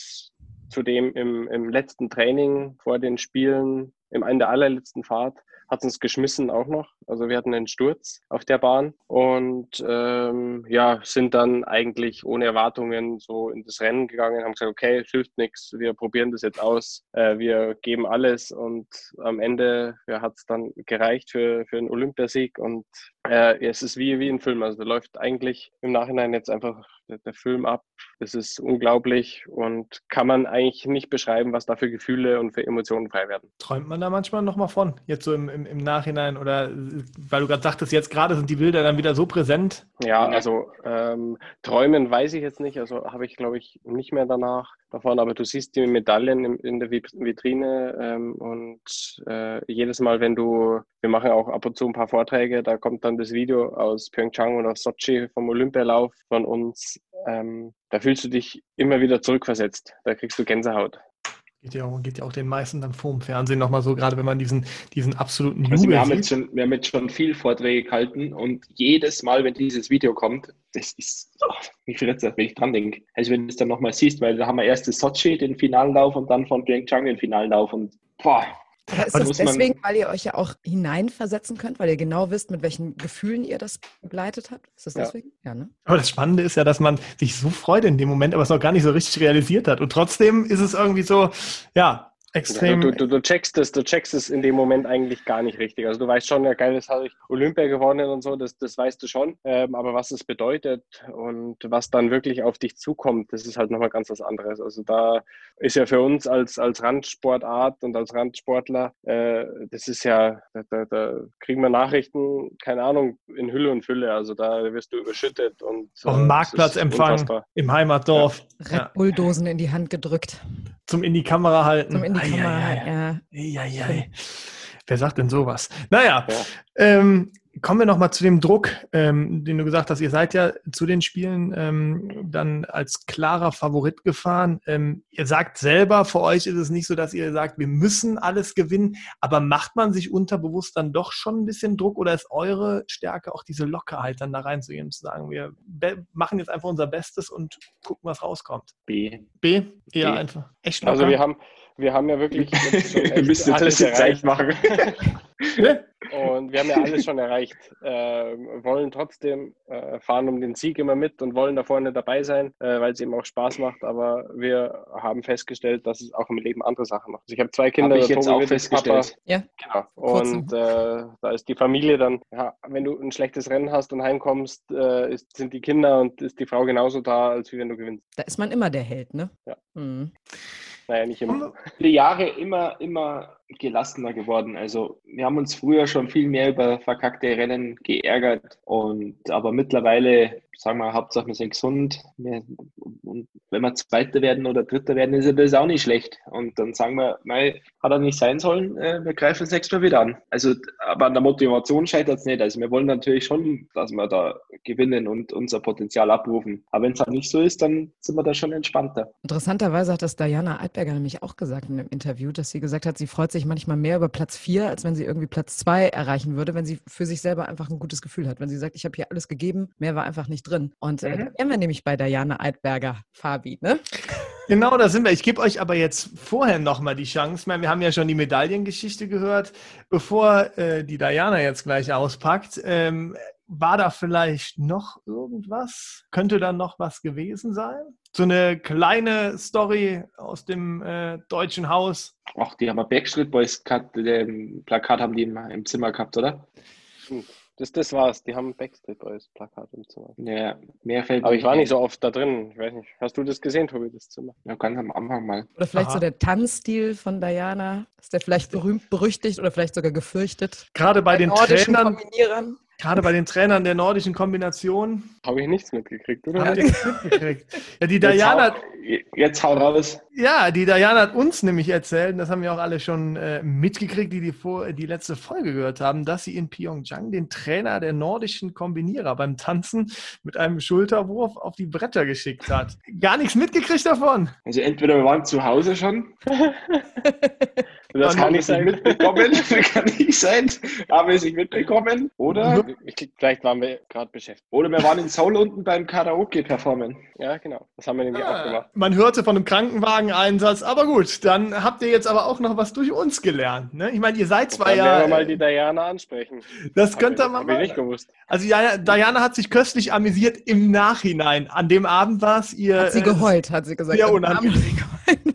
zudem im, im letzten Training vor den Spielen, im Ende der allerletzten Fahrt, hat uns geschmissen auch noch. Also wir hatten einen Sturz auf der Bahn und ähm, ja, sind dann eigentlich ohne Erwartungen so in das Rennen gegangen, haben gesagt, okay, es hilft nichts, wir probieren das jetzt aus, äh, wir geben alles und am Ende ja, hat es dann gereicht für, für einen Olympiasieg und äh, es ist wie, wie ein Film. Also da läuft eigentlich im Nachhinein jetzt einfach der, der Film ab, Das ist unglaublich und kann man eigentlich nicht beschreiben, was da für Gefühle und für Emotionen frei werden. Träumt man da manchmal nochmal von, jetzt so im, im, im Nachhinein oder weil du gerade sagtest, jetzt gerade sind die Bilder dann wieder so präsent? Ja, also ähm, träumen weiß ich jetzt nicht, also habe ich glaube ich nicht mehr danach davon, aber du siehst die Medaillen in, in der Vitrine ähm, und äh, jedes Mal, wenn du, wir machen auch ab und zu ein paar Vorträge, da kommt dann das Video aus Pyeongchang oder Sochi vom Olympialauf von uns. Ähm, da fühlst du dich immer wieder zurückversetzt. Da kriegst du Gänsehaut. Geht ja, auch, geht ja auch den meisten dann vor dem Fernsehen nochmal so, gerade wenn man diesen, diesen absoluten Jubel also wir, haben jetzt schon, wir haben jetzt schon viel Vorträge gehalten und jedes Mal, wenn dieses Video kommt, das ist, oh, wie viel jetzt, wenn ich dran denke. Also wenn du es dann nochmal siehst, weil da haben wir erst das Sochi, den Finallauf und dann von Pyeongchang den Finallauf und boah, aber ist das deswegen, weil ihr euch ja auch hineinversetzen könnt, weil ihr genau wisst, mit welchen Gefühlen ihr das begleitet habt? Ist das deswegen? Ja. ne? Aber das Spannende ist ja, dass man sich so freut in dem Moment, aber es noch gar nicht so richtig realisiert hat. Und trotzdem ist es irgendwie so, ja, extrem. Du, du, du, checkst es, du checkst es in dem Moment eigentlich gar nicht richtig. Also du weißt schon, ja geil, das habe ich Olympia gewonnen und so, das, das weißt du schon. Ähm, aber was es bedeutet und was dann wirklich auf dich zukommt, das ist halt nochmal ganz was anderes. Also da ist ja für uns als, als Randsportart und als Randsportler, äh, das ist ja, da, da, da, kriegen wir Nachrichten, keine Ahnung, in Hülle und Fülle. Also da wirst du überschüttet und auf dem äh, Marktplatzempfang im Heimatdorf. Ja. Red Bulldosen in die Hand gedrückt. Zum in die Kamera halten. Zum in die Kamera, ja. ja. ja. Wer sagt denn sowas? Naja, ja. ähm, kommen wir nochmal zu dem Druck, ähm, den du gesagt hast. Ihr seid ja zu den Spielen ähm, dann als klarer Favorit gefahren. Ähm, ihr sagt selber, für euch ist es nicht so, dass ihr sagt, wir müssen alles gewinnen. Aber macht man sich unterbewusst dann doch schon ein bisschen Druck oder ist eure Stärke auch diese Lockerheit dann da reinzugehen und zu sagen, wir machen jetzt einfach unser Bestes und gucken, was rauskommt? B. B? Ja, einfach. Echt locker. Also wir haben, wir haben ja wirklich wir müssen alles erreicht machen. Und wir haben ja alles schon erreicht. Äh, wollen trotzdem äh, fahren um den Sieg immer mit und wollen da vorne dabei sein, äh, weil es eben auch Spaß macht. Aber wir haben festgestellt, dass es auch im Leben andere Sachen macht. Also ich habe zwei Kinder. Hab ich jetzt auch festgestellt. Papa. Ja. Genau. Und äh, da ist die Familie dann, ja, wenn du ein schlechtes Rennen hast und heimkommst, äh, ist, sind die Kinder und ist die Frau genauso da, als wie wenn du gewinnst. Da ist man immer der Held, ne? Ja. Mhm. Naja, nicht immer. Die Jahre immer, immer gelassener geworden. Also wir haben uns früher schon viel mehr über verkackte Rennen geärgert und aber mittlerweile sagen wir, Hauptsache wir sind gesund. und wenn wir Zweiter werden oder Dritter werden, ist das auch nicht schlecht. Und dann sagen wir, nein, hat er nicht sein sollen, äh, wir greifen es nächstes Mal wieder an. Also, aber an der Motivation scheitert es nicht. Also wir wollen natürlich schon, dass wir da gewinnen und unser Potenzial abrufen. Aber wenn es halt nicht so ist, dann sind wir da schon entspannter. Interessanterweise hat das Diana Altberger nämlich auch gesagt in einem Interview, dass sie gesagt hat, sie freut sich manchmal mehr über Platz vier, als wenn sie irgendwie Platz zwei erreichen würde, wenn sie für sich selber einfach ein gutes Gefühl hat. Wenn sie sagt, ich habe hier alles gegeben, mehr war einfach nicht drin. Und äh, mhm. wir nämlich bei Diana Eidberger, Fabi, ne? Genau, da sind wir. Ich gebe euch aber jetzt vorher nochmal die Chance. Wir haben ja schon die Medaillengeschichte gehört. Bevor äh, die Diana jetzt gleich auspackt, ähm, war da vielleicht noch irgendwas? Könnte da noch was gewesen sein? So eine kleine Story aus dem äh, deutschen Haus. Ach, die haben wir Backstreet Boys Plakat haben die im, im Zimmer gehabt, oder? Hm. Das, das war's. Die haben Backstreet Boys Plakat im Zimmer. Ja, mehr fällt Aber ich war nicht so oft da drin. Ich weiß nicht. Hast du das gesehen, Tobi, das Zimmer? Ja, ganz am Anfang mal. Oder vielleicht Aha. so der Tanzstil von Diana. Ist der vielleicht berühmt, berüchtigt oder vielleicht sogar gefürchtet? Gerade bei, bei den Trainern. Gerade bei den Trainern der nordischen Kombination. Habe ich nichts mitgekriegt, oder? Habe ich nichts mitgekriegt. Ja, die Diana. Jetzt hau, jetzt hau raus. Ja, die Diana hat uns nämlich erzählt, und das haben wir auch alle schon äh, mitgekriegt, die die, vor, die letzte Folge gehört haben, dass sie in Pyeongchang den Trainer der nordischen Kombinierer beim Tanzen mit einem Schulterwurf auf die Bretter geschickt hat. Gar nichts mitgekriegt davon. Also entweder wir waren zu Hause schon. das kann nicht sein. Mitbekommen, kann nicht sein. Haben wir es nicht mitbekommen, oder? vielleicht waren wir gerade beschäftigt. Oder wir waren in Seoul unten beim Karaoke performen. Ja, genau. Das haben wir nämlich ah, auch gemacht. Man hörte von einem Krankenwageneinsatz, aber gut, dann habt ihr jetzt aber auch noch was durch uns gelernt. Ne? Ich meine, ihr seid zwar ja. Wir mal die Diana ansprechen. Das könnte man mal. Hab ich nicht gewusst. Also ja, Diana hat sich köstlich amüsiert im Nachhinein. An dem Abend war es ihr. Hat sie äh, geheult, hat sie gesagt. Ja, unangenehm.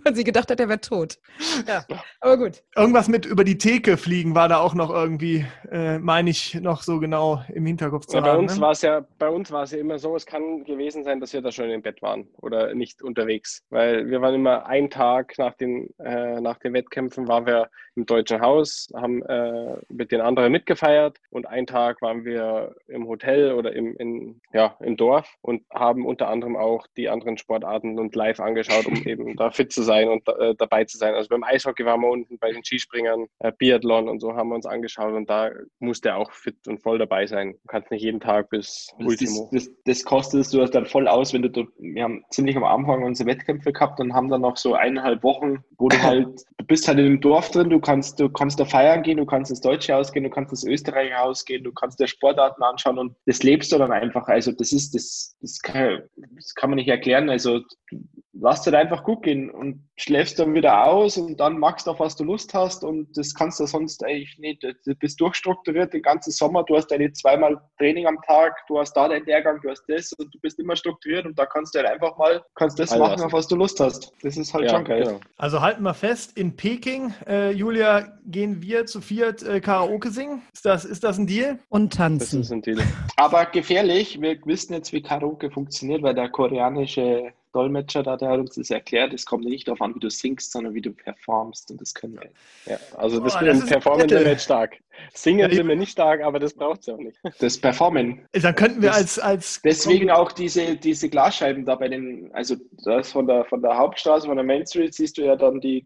Weil sie gedacht hat, er wäre tot. Ja, aber gut. Irgendwas mit über die Theke fliegen war da auch noch irgendwie, äh, meine ich, noch so genau im Hinterkopf zu Ja, bei haben. uns ne? war es ja, bei uns war es ja immer so, es kann gewesen sein, dass wir da schon im Bett waren oder nicht unterwegs. Weil wir waren immer einen Tag nach den, äh, nach den Wettkämpfen waren wir im Deutschen Haus, haben äh, mit den anderen mitgefeiert und einen Tag waren wir im Hotel oder im, in, ja, im Dorf und haben unter anderem auch die anderen Sportarten und live angeschaut, um eben da fit zu sein und äh, dabei zu sein. Also beim Eishockey waren wir unten, bei den Skispringern, äh, Biathlon und so haben wir uns angeschaut und da musste er auch fit und voll dabei sein. Du kannst nicht jeden Tag bis Das, Ultimo. das, das, das kostet du dann voll aus, wenn du, wir haben ziemlich am Anfang unsere Wettkämpfe gehabt und haben dann noch so eineinhalb Wochen, wo du halt, du bist halt in dem Dorf drin, du kannst, du kannst da feiern gehen, du kannst ins Deutsche ausgehen, du kannst ins Österreicher ausgehen, du kannst dir Sportarten anschauen und das lebst du dann einfach. Also das ist, das, das kann, das kann man nicht erklären. Also du lass dir einfach gut gehen und schläfst dann wieder aus und dann machst du auf was du Lust hast und das kannst du sonst eigentlich nicht. Du bist durchstrukturiert den ganzen Sommer, du hast deine zweimal Training am Tag, du hast da deinen Lehrgang, du hast das und du bist immer strukturiert und da kannst du halt einfach mal, kannst das machen, auf was du Lust hast. Das ist halt Ja, schon geil. genau. Also halten wir fest, in Peking, äh, Julia, gehen wir zu viert äh, Karaoke singen. Ist das, ist das ein Deal? Und Das tanzen. ist ein Deal. Aber gefährlich, wir wissen jetzt, wie Karaoke funktioniert, weil der koreanische Dolmetscher da, der hat uns das erklärt, es kommt nicht darauf an, wie du singst, sondern wie du performst und das können wir. Ja, also das Boah, mit das dem Performance stark. Singen ich- sind wir nicht stark, aber das braucht es ja auch nicht. Das Performen. Dann könnten wir Das- als, als Deswegen auch diese, diese Glasscheiben da bei den, also das von der, von der Hauptstraße, von der Main Street, siehst du ja dann die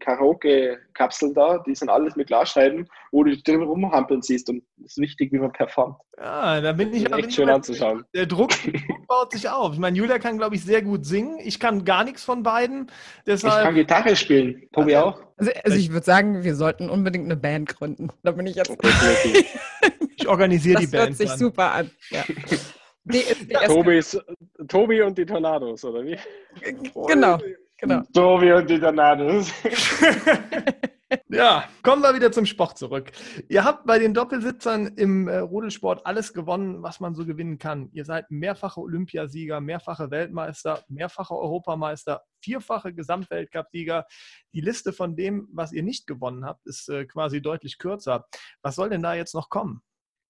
Karaoke-Kapseln da, die sind alles mit Glasscheiben, wo du drin rumhampeln siehst und es ist wichtig, wie man performt. Ja, da bin ich, bin echt ich schön aber- anzuschauen. Der Druck, der Druck baut sich auf. Ich meine, Julia kann, glaube ich, sehr gut singen. Ich kann gar nichts von beiden. Ich Deshalb, kann Gitarre spielen, Tobi Also- auch. Also, also ich würde sagen, wir sollten unbedingt eine Band gründen. Da bin ich jetzt. Definitiv. ich organisiere die Das hört Band. sich dann. super an. Ja. Tobis, Tobi und die Tornados, oder wie? Genau, genau. Tobi und die Tornados. Ja, kommen wir wieder zum Sport zurück. Ihr habt bei den Doppelsitzern im äh, Rodelsport alles gewonnen, was man so gewinnen kann. Ihr seid mehrfache Olympiasieger, mehrfache Weltmeister, mehrfache Europameister, vierfache Gesamtweltcupsieger. Die Liste von dem, was ihr nicht gewonnen habt, ist äh, quasi deutlich kürzer. Was soll denn da jetzt noch kommen?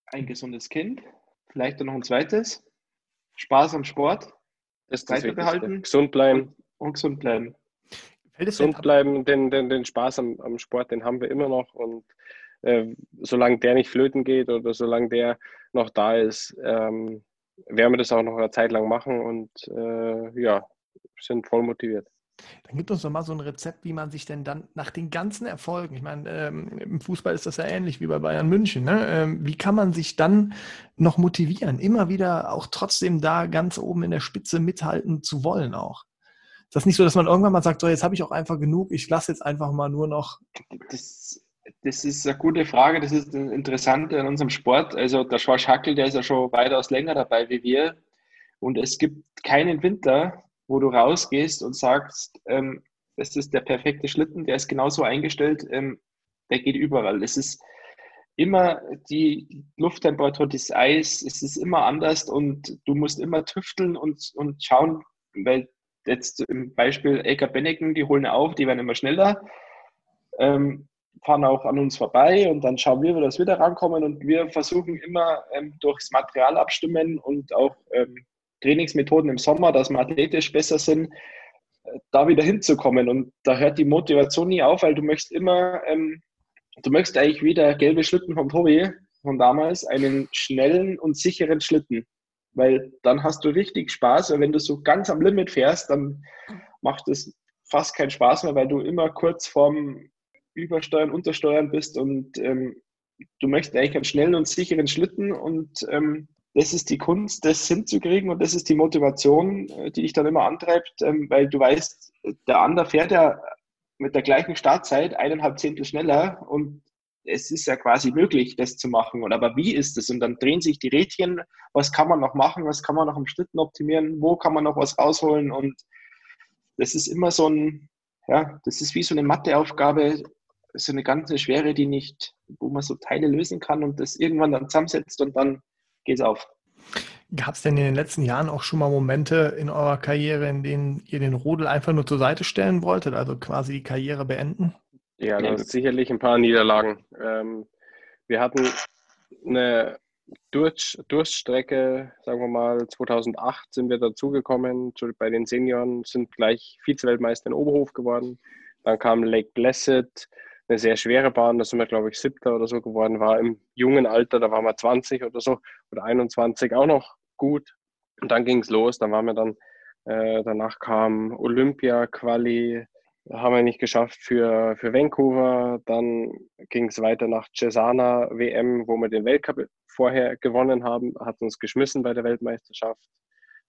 Ein gesundes Kind, vielleicht dann noch ein zweites. Spaß am Sport Das Wichtigste. behalten. Gesund bleiben. und gesund bleiben. Ab? bleiben, den, den, den Spaß am, am Sport, den haben wir immer noch. Und äh, solange der nicht flöten geht oder solange der noch da ist, ähm, werden wir das auch noch eine Zeit lang machen und äh, ja, sind voll motiviert. Dann gibt uns doch mal so ein Rezept, wie man sich denn dann nach den ganzen Erfolgen, ich meine, ähm, im Fußball ist das ja ähnlich wie bei Bayern München, ne? ähm, wie kann man sich dann noch motivieren, immer wieder auch trotzdem da ganz oben in der Spitze mithalten zu wollen auch? Ist das nicht so, dass man irgendwann mal sagt, so jetzt habe ich auch einfach genug, ich lasse jetzt einfach mal nur noch. Das, das ist eine gute Frage. Das ist das Interessante an unserem Sport. Also der Schwarz Hackel, der ist ja schon weitaus länger dabei wie wir. Und es gibt keinen Winter, wo du rausgehst und sagst, ähm, das ist der perfekte Schlitten, der ist genauso eingestellt, ähm, der geht überall. Es ist immer die Lufttemperatur, das Eis, es ist immer anders und du musst immer tüfteln und, und schauen, weil jetzt im Beispiel Elka Benneken, die holen auf, die werden immer schneller, ähm, fahren auch an uns vorbei und dann schauen wir, dass wir da rankommen und wir versuchen immer ähm, durchs Material abstimmen und auch ähm, Trainingsmethoden im Sommer, dass wir athletisch besser sind, äh, da wieder hinzukommen. Und da hört die Motivation nie auf, weil du möchtest immer, ähm, du möchtest eigentlich wie der gelbe Schlitten vom Tobi von damals, einen schnellen und sicheren Schlitten, weil dann hast du richtig Spaß, weil wenn du so ganz am Limit fährst, dann macht es fast keinen Spaß mehr, weil du immer kurz vorm Übersteuern, Untersteuern bist und ähm, du möchtest eigentlich einen schnellen und sicheren Schlitten und ähm, das ist die Kunst, das hinzukriegen und das ist die Motivation, äh, die dich dann immer antreibt, ähm, weil du weißt, der andere fährt ja mit der gleichen Startzeit eineinhalb Zehntel schneller und es ist ja quasi möglich, das zu machen. Und aber wie ist es? Und dann drehen sich die Rädchen, was kann man noch machen, was kann man noch im Schlitten optimieren, wo kann man noch was rausholen und das ist immer so ein, ja, das ist wie so eine Matheaufgabe, so eine ganze Schwere, die nicht, wo man so Teile lösen kann und das irgendwann dann zusammensetzt und dann geht's auf. Gab es denn in den letzten Jahren auch schon mal Momente in eurer Karriere, in denen ihr den Rodel einfach nur zur Seite stellen wolltet, also quasi die Karriere beenden? Ja, da sind sicherlich ein paar Niederlagen. Ähm, wir hatten eine Durch Durststrecke, sagen wir mal, 2008 sind wir dazugekommen bei den Senioren, sind gleich Vize-Weltmeister in Oberhof geworden. Dann kam Lake Blessed, eine sehr schwere Bahn, da sind wir, glaube ich, siebter oder so geworden, war im jungen Alter, da waren wir 20 oder so oder 21 auch noch gut. Und dann ging es los, dann waren wir dann, äh, danach kam Olympia, Quali, haben wir nicht geschafft für, für Vancouver. Dann ging es weiter nach Cesana WM, wo wir den Weltcup vorher gewonnen haben, hat uns geschmissen bei der Weltmeisterschaft.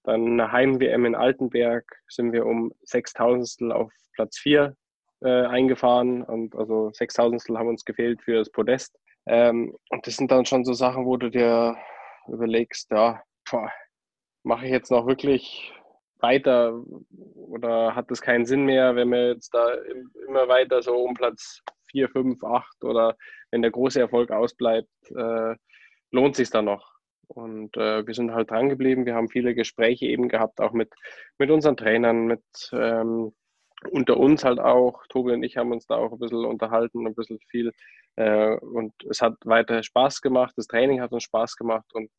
Dann eine Heim-WM in Altenberg sind wir um Sechstausendstel auf Platz 4 äh, eingefahren und also Sechstausendstel haben uns gefehlt für das Podest. Ähm, und das sind dann schon so Sachen, wo du dir überlegst, ja, mache ich jetzt noch wirklich weiter oder hat es keinen Sinn mehr, wenn wir jetzt da immer weiter so um Platz 4, 5, 8 oder wenn der große Erfolg ausbleibt, äh, lohnt sich dann noch. Und äh, wir sind halt dran geblieben. Wir haben viele Gespräche eben gehabt, auch mit, mit unseren Trainern, mit ähm, unter uns halt auch. Tobi und ich haben uns da auch ein bisschen unterhalten, ein bisschen viel. Äh, und es hat weiter Spaß gemacht. Das Training hat uns Spaß gemacht und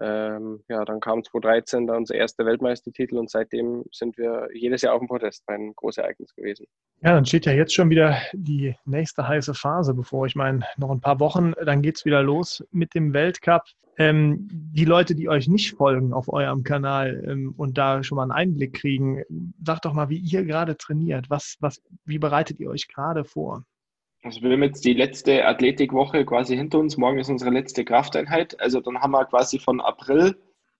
ähm, ja, dann kam 2013 da unser erster Weltmeistertitel und seitdem sind wir jedes Jahr auf dem Protest bei einem Großereignis gewesen. Ja, dann steht ja jetzt schon wieder die nächste heiße Phase bevor. Ich meine, noch ein paar Wochen, dann geht es wieder los mit dem Weltcup. Ähm, die Leute, die euch nicht folgen auf eurem Kanal ähm, und da schon mal einen Einblick kriegen, sagt doch mal, wie ihr gerade trainiert. Was, was, wie bereitet ihr euch gerade vor? Also wir haben jetzt die letzte Athletikwoche quasi hinter uns. Morgen ist unsere letzte Krafteinheit. Also dann haben wir quasi von April,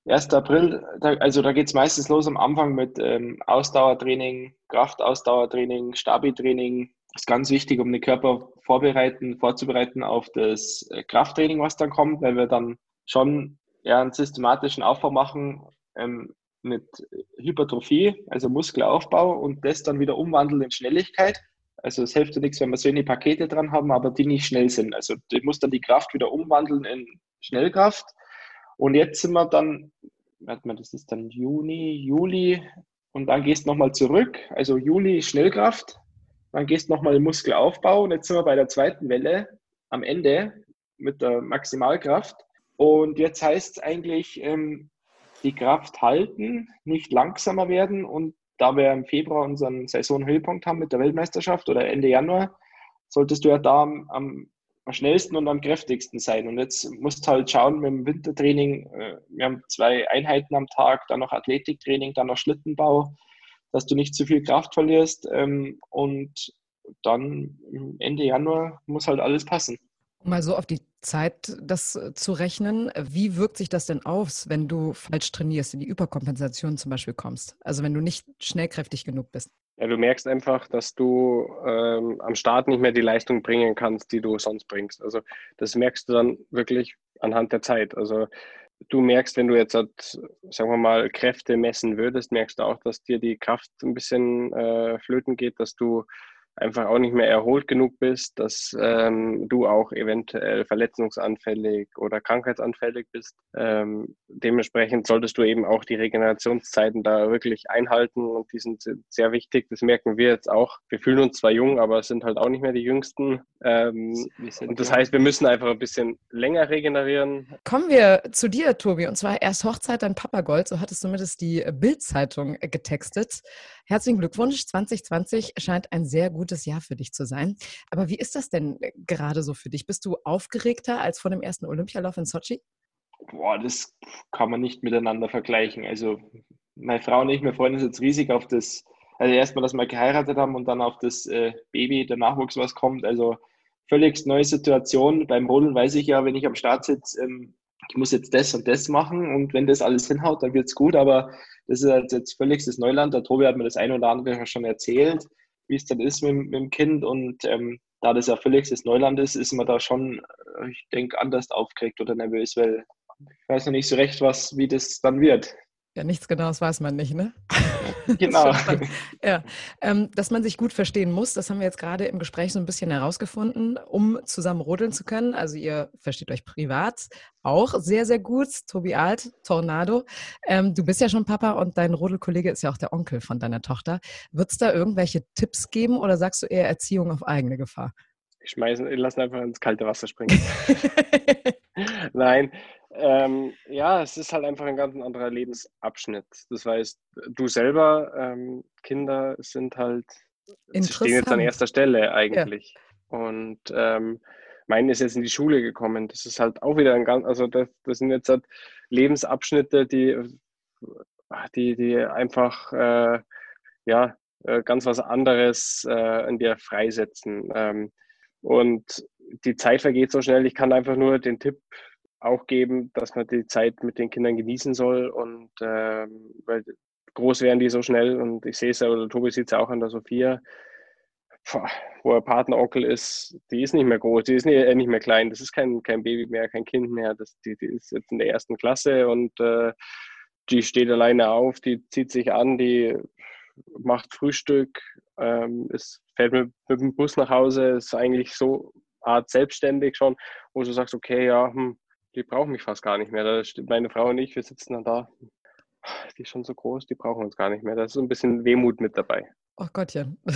1. April, also da geht es meistens los am Anfang mit ähm, Ausdauertraining, Kraftausdauertraining, Stabi-Training. Ist ganz wichtig, um den Körper vorbereiten, vorzubereiten auf das äh, Krafttraining, was dann kommt, weil wir dann schon eher einen systematischen Aufbau machen ähm, mit Hypertrophie, also Muskelaufbau und das dann wieder umwandeln in Schnelligkeit. Also es hilft ja nichts, wenn wir so eine Pakete dran haben, aber die nicht schnell sind. Also ich muss dann die Kraft wieder umwandeln in Schnellkraft. Und jetzt sind wir dann, warte mal, das ist dann Juni, Juli und dann gehst du nochmal zurück. Also Juli Schnellkraft, dann gehst du nochmal in Muskelaufbau und jetzt sind wir bei der zweiten Welle am Ende mit der Maximalkraft. Und jetzt heißt es eigentlich, ähm, die Kraft halten, nicht langsamer werden und da wir im Februar unseren Saisonhöhepunkt haben mit der Weltmeisterschaft oder Ende Januar, solltest du ja da am, am, schnellsten und am kräftigsten sein. Und jetzt musst du halt schauen mit dem Wintertraining. Äh, wir haben zwei Einheiten am Tag, dann noch Athletiktraining, dann noch Schlittenbau, dass du nicht zu viel Kraft verlierst. Ähm, und dann Ende Januar muss halt alles passen. Mal so auf die Zeit das äh, zu rechnen. Wie wirkt sich das denn aus, wenn du falsch trainierst, in die Überkompensation zum Beispiel kommst? Also wenn du nicht schnellkräftig genug bist? Ja, du merkst einfach, dass du ähm, am Start nicht mehr die Leistung bringen kannst, die du sonst bringst. Also das merkst du dann wirklich anhand der Zeit. Also du merkst, wenn du jetzt, halt, sagen wir mal, Kräfte messen würdest, merkst du auch, dass dir die Kraft ein bisschen äh, flöten geht, dass du einfach auch nicht mehr erholt genug bist, dass ähm, du auch eventuell verletzungsanfällig oder krankheitsanfällig bist. Ähm, dementsprechend solltest du eben auch die Regenerationszeiten da wirklich einhalten und die sind sehr wichtig. Das merken wir jetzt auch. Wir fühlen uns zwar jung, aber sind halt auch nicht mehr die Jüngsten. Ähm, und das heißt, wir müssen einfach ein bisschen länger regenerieren. Kommen wir zu dir, Tobi, und zwar erst Hochzeit, dann Papagold. So hat es zumindest die Bild-Zeitung getextet. Herzlichen Glückwunsch. 2020 scheint ein sehr gutes Jahr für dich zu sein. Aber wie ist das denn äh, gerade so für dich? Bist du aufgeregter als vor dem ersten Olympialauf in Sochi? Boah, das kann man nicht miteinander vergleichen. Also meine Frau und ich, wir freuen uns jetzt riesig auf das, also erstmal, dass wir geheiratet haben und dann auf das äh, Baby, der Nachwuchs, was kommt. Also völlig neue Situation. Beim Rodeln weiß ich ja, wenn ich am Start sitze, ähm, ich muss jetzt das und das machen und wenn das alles hinhaut, dann wird es gut. Aber das ist halt jetzt völligstes Neuland. Der Tobi hat mir das eine oder andere schon erzählt, wie es dann ist mit, mit dem Kind. Und ähm, da das ja völligstes Neuland ist, ist man da schon, äh, ich denke, anders aufgeregt oder nervös, weil ich weiß noch nicht so recht, was, wie das dann wird. Ja, nichts Genaues weiß man nicht, ne? Genau. ja, ähm, dass man sich gut verstehen muss, das haben wir jetzt gerade im Gespräch so ein bisschen herausgefunden, um zusammen rodeln zu können. Also ihr versteht euch privat auch sehr, sehr gut. Tobi Alt, Tornado. Ähm, du bist ja schon Papa und dein Rodelkollege ist ja auch der Onkel von deiner Tochter. Wird es da irgendwelche Tipps geben oder sagst du eher Erziehung auf eigene Gefahr? Ich schmeiße, lass einfach ins kalte Wasser springen. Nein, ähm, ja, es ist halt einfach ein ganz anderer Lebensabschnitt. Das heißt, du selber, ähm, Kinder sind halt, sie stehen jetzt an erster Stelle eigentlich. Ja. Und ähm, meine ist jetzt in die Schule gekommen. Das ist halt auch wieder ein ganz, also das, das sind jetzt halt Lebensabschnitte, die, die, die einfach, äh, ja, äh, ganz was anderes äh, in dir freisetzen. Ähm, und die Zeit vergeht so schnell. Ich kann einfach nur den Tipp auch geben, dass man die Zeit mit den Kindern genießen soll. Und ähm, weil groß werden die so schnell. Und ich sehe es ja, oder Tobi sieht es auch an der Sophia, wo er Partneronkel ist, die ist nicht mehr groß, die ist nicht, äh, nicht mehr klein, das ist kein, kein Baby mehr, kein Kind mehr, das, die, die ist jetzt in der ersten Klasse und äh, die steht alleine auf, die zieht sich an, die macht Frühstück, ähm, ist, fährt mit, mit dem Bus nach Hause, ist eigentlich so Art selbstständig schon, wo du sagst, okay, ja, hm, die brauchen mich fast gar nicht mehr. Da steht meine Frau und ich, wir sitzen dann da. Die ist schon so groß, die brauchen uns gar nicht mehr. Da ist so ein bisschen Wehmut mit dabei. Oh Gottchen.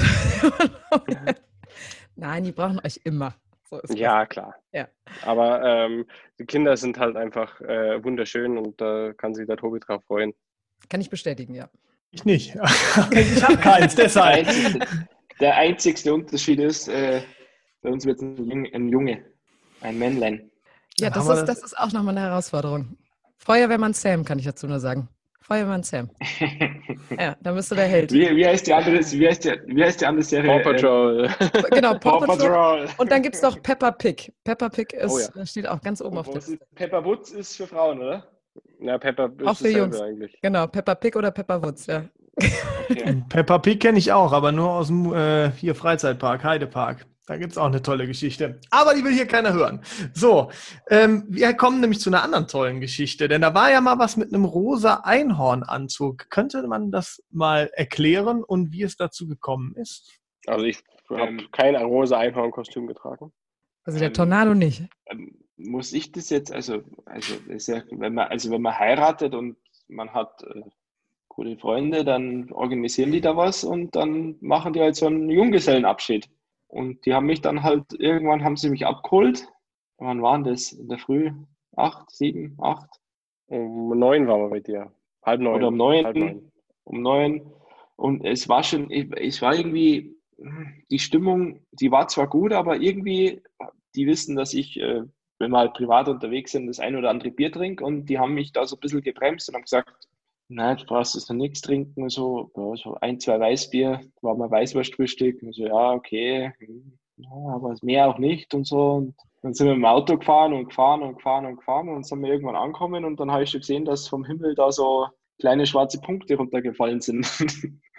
Nein, die brauchen euch immer. So ja, klar. Ja. Aber ähm, die Kinder sind halt einfach äh, wunderschön und da äh, kann sich der Tobi drauf freuen. Kann ich bestätigen, ja. Ich nicht. ich habe keins, deshalb. Der einzigste, der einzigste Unterschied ist, äh, bei uns wird ein Junge, ein Männlein. Ja, das ist, das ist auch nochmal eine Herausforderung. Feuerwehrmann Sam, kann ich dazu nur sagen. Feuerwehrmann Sam. ja, da bist du der Held. Wie, wie, heißt die andere, wie, heißt die, wie heißt die andere Serie? Paw Patrol. genau, Paw, Paw Patrol. Und dann gibt es noch Peppa Pig. Peppa Pig ist, oh, ja. steht auch ganz oben auf der Liste. Peppa Woods ist für Frauen, oder? Ja, Peppa ist auch für Jungs. eigentlich. Genau, Peppa Pig oder Peppa Woods, ja. Okay. Peppa Pig kenne ich auch, aber nur aus dem äh, hier Freizeitpark, Heidepark. Da gibt es auch eine tolle Geschichte. Aber die will hier keiner hören. So, ähm, wir kommen nämlich zu einer anderen tollen Geschichte, denn da war ja mal was mit einem rosa Einhornanzug. Könnte man das mal erklären und wie es dazu gekommen ist? Also ich habe ähm, kein rosa Einhornkostüm getragen. Also der Tornado nicht. Ähm, muss ich das jetzt, also, also, ja, wenn man, also wenn man heiratet und man hat äh, gute Freunde, dann organisieren die da was und dann machen die halt so einen Junggesellenabschied. Und die haben mich dann halt, irgendwann haben sie mich abgeholt. Wann waren das? In der Früh? Acht, sieben, acht? Um neun waren wir bei dir. Halb neun. Oder um neun. Halb neun. Um neun. Und es war schon, es war irgendwie, die Stimmung, die war zwar gut, aber irgendwie, die wissen, dass ich, äh, wenn wir halt privat unterwegs sind, das ein oder andere Bier trinke und die haben mich da so ein bisschen gebremst und haben gesagt, nein, du brauchst jetzt noch nichts trinken, so, ja, so ein, zwei Weißbier, war mal Weißwurstfrühstück, und so, ja, okay, ja, aber mehr auch nicht und so. Und dann sind wir im Auto gefahren und gefahren und gefahren und gefahren und dann sind wir irgendwann angekommen und dann habe ich schon gesehen, dass vom Himmel da so kleine schwarze Punkte runtergefallen sind.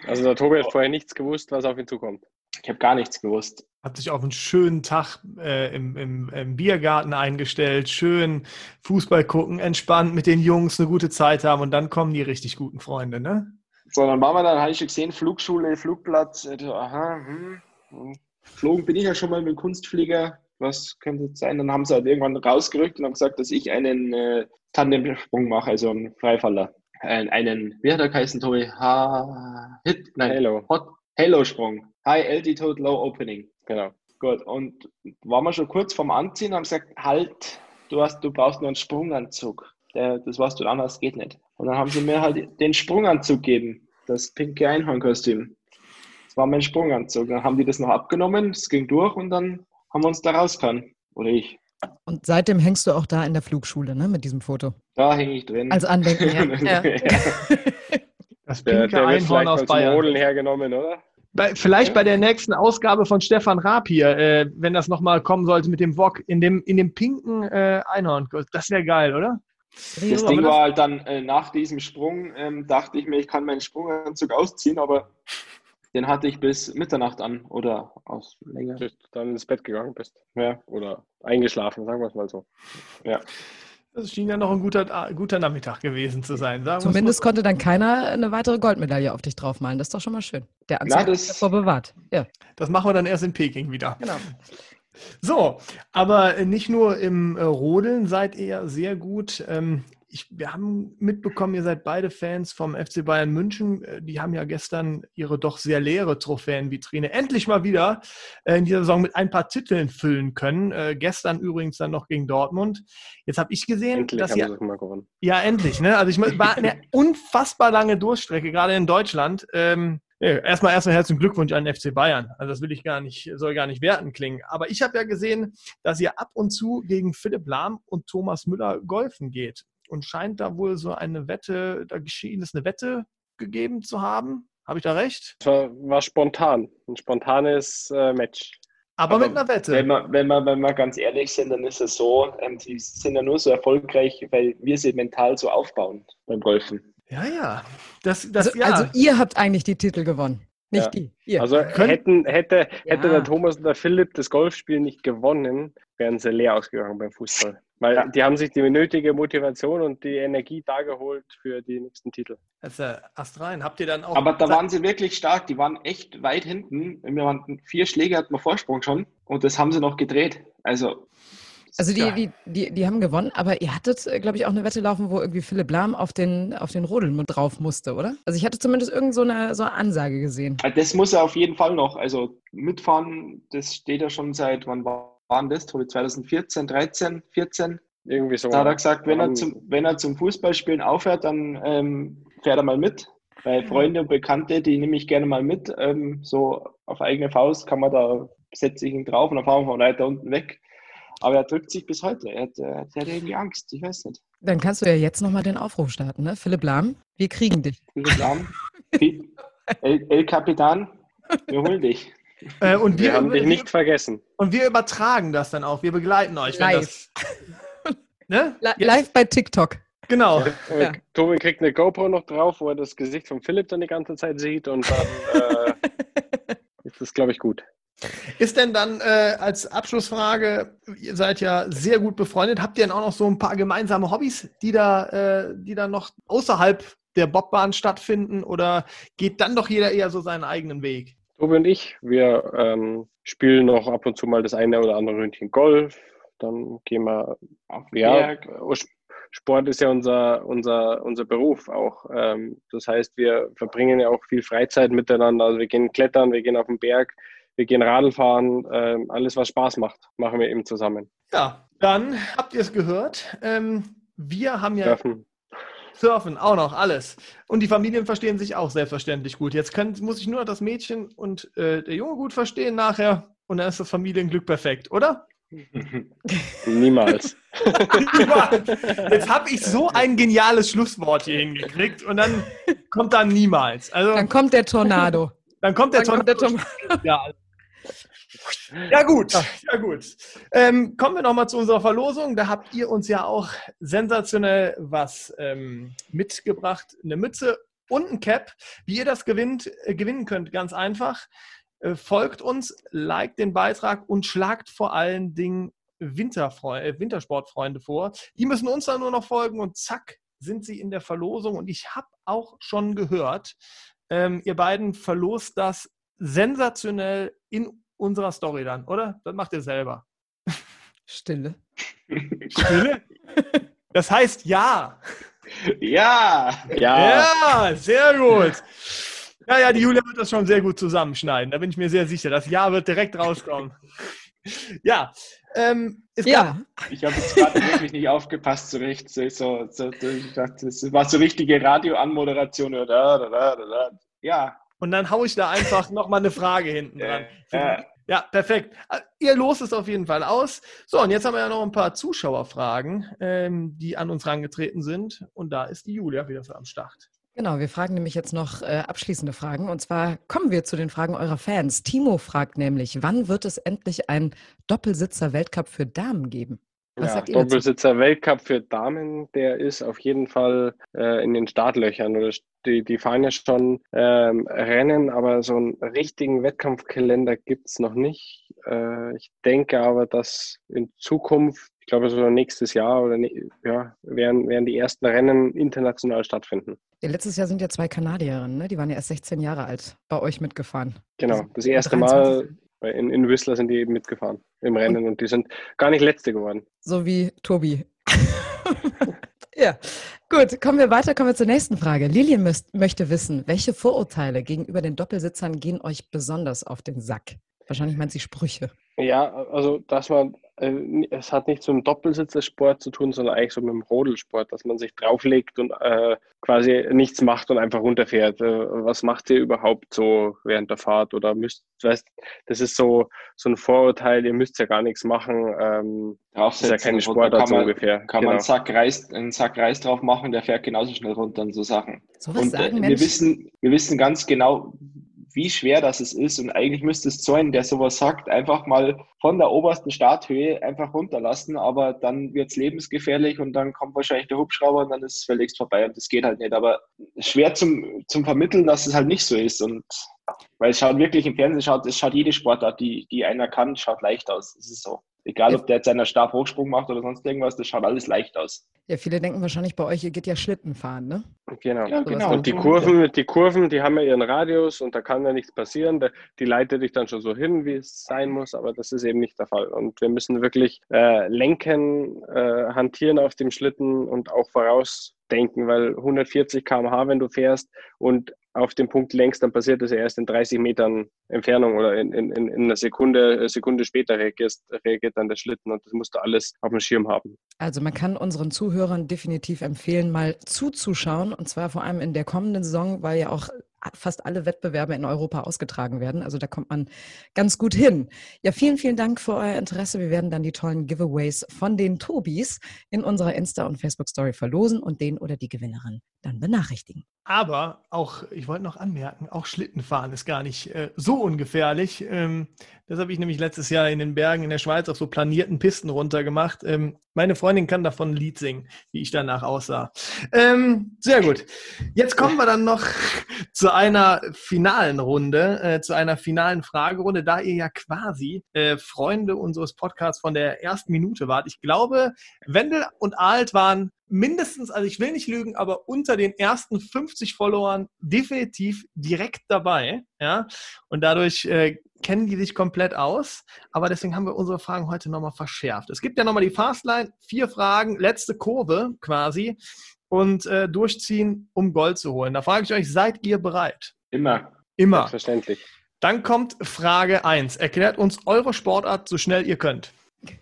Also der Tobi hat vorher nichts gewusst, was auf ihn zukommt. Ich habe gar nichts gewusst. Hat sich auf einen schönen Tag äh, im, im, im, Biergarten eingestellt, schön Fußball gucken, entspannt mit den Jungs eine gute Zeit haben und dann kommen die richtig guten Freunde, ne? So, dann waren wir dann, habe ich schon gesehen, Flugschule, Flugplatz. Aha, hm, hm. Geflogen bin ich ja schon mal mit dem Kunstflieger. Was könnte das sein? Dann haben sie halt irgendwann rausgerückt und haben gesagt, dass ich einen äh, Tandemsprung mache, also einen Freifaller. Äh, einen, wie hat er geheißen, Tobi? Ha, Hit, nein, Halo. Hot, Halo-Sprung. High Altitude, Low Opening. Genau. Gut. Und waren wir schon kurz vorm Anziehen, haben gesagt, halt, du hast, du brauchst nur einen Sprunganzug. Der, das was du anders geht nicht. Und dann haben sie mir halt den Sprunganzug gegeben. Das pinke Einhornkostüm. Das war mein Sprunganzug. Dann haben die das noch abgenommen, es ging durch und dann haben wir uns da rausgefahren. Oder ich. Und seitdem hängst du auch da in der Flugschule, ne, mit diesem Foto? Da hänge ich drin. Als Andenken, ja. ja. Das pinke der, der Einhorn aus Bayern. Hergenommen, oder? Bei, vielleicht ja. bei der nächsten Ausgabe von Stefan Raab hier, äh, wenn das nochmal kommen sollte mit dem Wok, in dem, in dem pinken äh, Einhorn. Das wäre geil, oder? Das Ding war halt dann äh, nach diesem Sprung, ähm, dachte ich mir, ich kann meinen Sprunganzug ausziehen, aber den hatte ich bis Mitternacht an oder aus länger. Bis du dann ins Bett gegangen bist. Ja. Oder eingeschlafen, sagen wir es mal so. Ja. Das schien ja noch ein guter, guter Nachmittag gewesen zu sein. Zumindest konnte dann keiner eine weitere Goldmedaille auf dich draufmalen. Das ist doch schon mal schön. Der Anzeiger ist davor bewahrt. Ja. Das machen wir dann erst in Peking wieder. Genau. So, aber nicht nur im äh, Rodeln seid ihr sehr gut. Ähm, ich, wir haben mitbekommen, ihr seid beide Fans vom FC Bayern München. Äh, die haben ja gestern ihre doch sehr leere Trophäenvitrine endlich mal wieder äh, in dieser Saison mit ein paar Titeln füllen können. Äh, gestern übrigens dann noch gegen Dortmund. Jetzt habe ich gesehen, endlich dass ihr ja endlich. Ne? Also ich war eine unfassbar lange Durchstrecke gerade in Deutschland. Ähm, Erstmal erstmal herzlichen Glückwunsch an den FC Bayern. Also das will ich gar nicht, soll gar nicht werten klingen. Aber ich habe ja gesehen, dass ihr ab und zu gegen Philipp Lahm und Thomas Müller golfen geht und scheint da wohl so eine Wette, da geschehen ist eine Wette gegeben zu haben. Habe ich da recht? War, war spontan, ein spontanes äh, Match. Aber, Aber, mit einer Wette. Wenn wir, wenn, wir, wenn wir ganz ehrlich sind, dann ist es so, ähm, die sind ja nur so erfolgreich, weil wir sie mental so aufbauen beim Golfen. Ja, ja. Das, das, also, ja. also ihr habt eigentlich die Titel gewonnen. Nicht ja. die. Ihr. Also hätten, hätte, hätte der Thomas und der Philipp das Golfspiel nicht gewonnen, wären sie leer ausgegangen beim Fußball. Weil ja. die haben sich die nötige Motivation und die Energie dargeholt für die nächsten Titel. Ja astrein. Habt ihr dann auch. Aber da waren sie wirklich stark. Die waren echt weit hinten. Wir waren vier Schläge hatten wir Vorsprung schon und das haben sie noch gedreht. Also. Also die, die, die, die haben gewonnen, aber ihr hattet, glaube ich, auch eine Wette laufen, wo irgendwie Philipp Lahm auf den, auf den Rodeln drauf musste, oder? Also ich hatte zumindest irgend so eine, so eine Ansage gesehen. Das muss er auf jeden Fall noch. Also mitfahren, das steht ja schon seit, wann war waren das, Tobi, 2014, 13, 14? Irgendwie so. Da hat er gesagt, wenn er zum, wenn er zum Fußballspielen aufhört, dann ähm, fährt er mal mit. Weil Freunde und Bekannte, die nehme ich gerne mal mit. Ähm, so auf eigene Faust kann man da, setze ich ihn drauf und dann fahren wir von weiter unten weg. Aber er drückt sich bis heute. Er hat, er hat irgendwie Angst. Ich weiß nicht. Dann kannst du ja jetzt nochmal den Aufruf starten, ne? Philipp Lahm, wir kriegen dich. Philipp Lahm, El, El Capitan, wir holen dich. Äh, und wir, wir haben dich nicht vergessen. Und wir übertragen das dann auch. Wir begleiten euch. Live. Das, ne? Live bei TikTok. Genau. Ja. Ja. Tobin kriegt eine GoPro noch drauf, wo er das Gesicht von Philipp dann die ganze Zeit sieht und dann äh, ist das, glaube ich, gut. Ist denn dann äh, als Abschlussfrage, ihr seid ja sehr gut befreundet, habt ihr denn auch noch so ein paar gemeinsame Hobbys, die da, äh, die da noch außerhalb der Bobbahn stattfinden oder geht dann doch jeder eher so seinen eigenen Weg? Tobi und ich, wir ähm, spielen noch ab und zu mal das eine oder andere Ründchen Golf. Dann gehen wir auf ja, Sport ist ja unser, unser, unser Beruf auch. Ähm, das heißt, wir verbringen ja auch viel Freizeit miteinander. Also wir gehen klettern, wir gehen auf den Berg, wir gehen Radl fahren. Ähm, alles, was Spaß macht, machen wir eben zusammen. Ja, dann habt ihr es gehört. Ähm, wir haben ja Surfen. Surfen, auch noch, alles. Und die Familien verstehen sich auch selbstverständlich gut. Jetzt können, muss ich nur das Mädchen und äh, der Junge gut verstehen nachher und dann ist das Familienglück perfekt, oder? Niemals. Jetzt habe ich so ein geniales Schlusswort hier hingekriegt und dann kommt da niemals. Also, dann kommt der Tornado. Dann kommt der dann Tornado. Kommt der Tornado. Ja, ja, gut, ja, gut. Ähm, kommen wir nochmal zu unserer Verlosung. Da habt ihr uns ja auch sensationell was ähm, mitgebracht. Eine Mütze und ein Cap. Wie ihr das gewinnt, äh, gewinnen könnt, ganz einfach. Äh, folgt uns, liked den Beitrag und schlagt vor allen Dingen Winterfreunde, äh, Wintersportfreunde vor. Die müssen uns dann nur noch folgen und zack, sind sie in der Verlosung. Und ich habe auch schon gehört, ähm, ihr beiden verlost das sensationell in unserer Story dann, oder? Das macht ihr selber. Stille. Stille? Das heißt ja. Ja. Ja. Ja, sehr gut. Ja, ja, die Julia wird das schon sehr gut zusammenschneiden. Da bin ich mir sehr sicher. Das Ja wird direkt rauskommen. Ja. Ähm, ja. Ich habe jetzt gerade wirklich nicht aufgepasst zurecht. So, so, so, ich dachte, das war so richtige Radioanmoderation. Ja. Und dann haue ich da einfach nochmal eine Frage hinten dran. Äh, ja, perfekt. Äh, ihr los es auf jeden Fall aus. So, und jetzt haben wir ja noch ein paar Zuschauerfragen, ähm, die an uns herangetreten sind. Und da ist die Julia wieder für am Start. Genau, wir fragen nämlich jetzt noch äh, abschließende Fragen. Und zwar kommen wir zu den Fragen eurer Fans. Timo fragt nämlich, wann wird es endlich einen Doppelsitzer-Weltcup für Damen geben? Was ja, Doppelsitzer Weltcup für Damen, der ist auf jeden Fall äh, in den Startlöchern oder die, die fahren ja schon ähm, Rennen, aber so einen richtigen Wettkampfkalender gibt es noch nicht. Äh, ich denke aber, dass in Zukunft, ich glaube so nächstes Jahr oder ja, werden, werden die ersten Rennen international stattfinden. Letztes Jahr sind ja zwei Kanadierinnen, ne? die waren ja erst 16 Jahre alt, bei euch mitgefahren. Genau, das erste Mal in, in Whistler sind die eben mitgefahren im Rennen und, die sind gar nicht letzte geworden. So wie Tobi. ja, gut, kommen wir weiter, kommen wir zur nächsten Frage. Lilien möchte wissen, welche Vorurteile gegenüber den Doppelsitzern gehen euch besonders auf den Sack? Wahrscheinlich meint sie Sprüche. Ja, also dass man, äh, es hat nicht so mit dem Doppelsitzersport zu tun, sondern eigentlich so mit dem Rodelsport, dass man sich drauflegt und äh, quasi nichts macht und einfach runterfährt. Äh, was macht ihr überhaupt so während der Fahrt? Oder müsst, weißt, das ist so, so ein Vorurteil, ihr müsst ja gar nichts machen. Ähm, das ist ja keine Sportart so ungefähr. Kann genau. man einen Sack, Reis, einen Sack Reis drauf machen, der fährt genauso schnell runter und so Sachen. So was und, äh, sagen, äh, wir, wissen, wir wissen ganz genau, wie schwer das ist. Und eigentlich müsste es ein, der sowas sagt, einfach mal von der obersten Starthöhe einfach runterlassen, aber dann wird es lebensgefährlich und dann kommt wahrscheinlich der Hubschrauber und dann ist es völlig vorbei und das geht halt nicht. Aber schwer zum, zum Vermitteln, dass es halt nicht so ist. Und weil es schaut wirklich im Fernsehen, schaut, es schaut jede Sportart, die, die einer kann, schaut leicht aus. Es ist so. Egal, ob der jetzt einen Stabhochsprung macht oder sonst irgendwas, das schaut alles leicht aus. Ja, viele denken wahrscheinlich bei euch, ihr geht ja Schlitten fahren, ne? Genau. Ja, genau. Und die Kurven, die Kurven, die haben ja ihren Radius und da kann ja nichts passieren. Die leitet dich dann schon so hin, wie es sein muss, aber das ist eben nicht der Fall. Und wir müssen wirklich äh, lenken, äh, hantieren auf dem Schlitten und auch vorausdenken, weil 140 km/h, wenn du fährst und auf den Punkt längst, dann passiert das ja erst in 30 Metern Entfernung oder in, in, in einer Sekunde, Sekunde später reagiert, reagiert dann der Schlitten und das musst du alles auf dem Schirm haben. Also man kann unseren Zuhörern definitiv empfehlen, mal zuzuschauen und zwar vor allem in der kommenden Saison, weil ja auch fast alle Wettbewerbe in Europa ausgetragen werden. Also da kommt man ganz gut hin. Ja, vielen, vielen Dank für euer Interesse. Wir werden dann die tollen Giveaways von den Tobis in unserer Insta- und Facebook-Story verlosen und den oder die Gewinnerin dann benachrichtigen. Aber auch, ich wollte noch anmerken, auch Schlittenfahren ist gar nicht äh, so ungefährlich. Ähm, das habe ich nämlich letztes Jahr in den Bergen in der Schweiz auf so planierten Pisten runtergemacht. Ähm, meine Freundin kann davon ein Lied singen, wie ich danach aussah. Ähm, sehr gut. Jetzt kommen wir dann noch zu einer finalen Runde, äh, zu einer finalen Fragerunde, da ihr ja quasi äh, Freunde unseres Podcasts von der ersten Minute wart. Ich glaube, Wendel und Alt waren mindestens, also ich will nicht lügen, aber unter den ersten 50 Followern definitiv direkt dabei. Ja? Und dadurch äh, kennen die sich komplett aus. Aber deswegen haben wir unsere Fragen heute nochmal verschärft. Es gibt ja nochmal die Fastline, vier Fragen, letzte Kurve quasi und äh, durchziehen, um Gold zu holen. Da frage ich euch, seid ihr bereit? Immer. Immer. Selbstverständlich. Dann kommt Frage 1. Erklärt uns eure Sportart so schnell ihr könnt.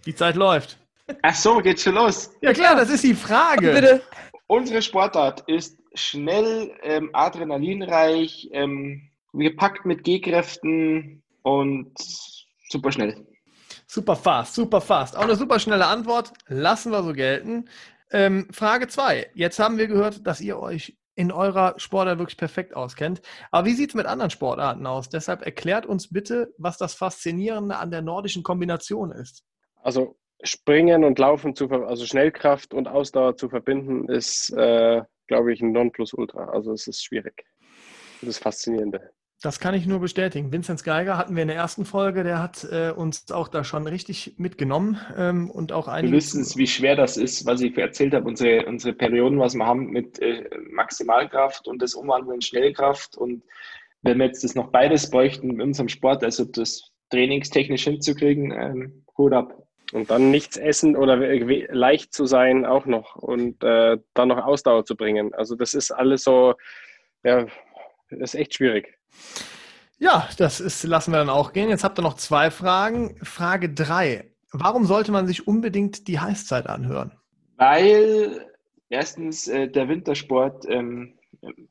Die Zeit läuft. Ach so, geht's schon los. Ja klar, das ist die Frage. Bitte. Unsere Sportart ist schnell, ähm, adrenalinreich, ähm, gepackt mit G-Kräften und super schnell. Super fast, super fast. Auch eine super schnelle Antwort. Lassen wir so gelten. Ähm, Frage 2. Jetzt haben wir gehört, dass ihr euch in eurer Sportart wirklich perfekt auskennt. Aber wie sieht es mit anderen Sportarten aus? Deshalb erklärt uns bitte, was das Faszinierende an der nordischen Kombination ist. Also Springen und Laufen zu, also Schnellkraft und Ausdauer zu verbinden, ist, äh, glaube ich, ein Nonplusultra. Also es ist schwierig. Das ist faszinierende. Das kann ich nur bestätigen. Vinzenz Geiger hatten wir in der ersten Folge, der hat äh, uns auch da schon richtig mitgenommen ähm, und auch einige. Wir wissen es, wie schwer das ist, was ich erzählt habe, unsere, unsere Perioden, was wir haben mit äh, Maximalkraft und das Umwandeln in Schnellkraft. Und wenn wir jetzt das noch beides bräuchten in unserem Sport, also das trainingstechnisch hinzukriegen, ähm, Hut ab. Und dann nichts essen oder leicht zu sein auch noch und äh, dann noch Ausdauer zu bringen. Also das ist alles so, ja, ist echt schwierig. Ja, das ist, lassen wir dann auch gehen. Jetzt habt ihr noch zwei Fragen. Frage drei. Warum sollte man sich unbedingt die Heißzeit anhören? Weil erstens äh, der Wintersport ähm,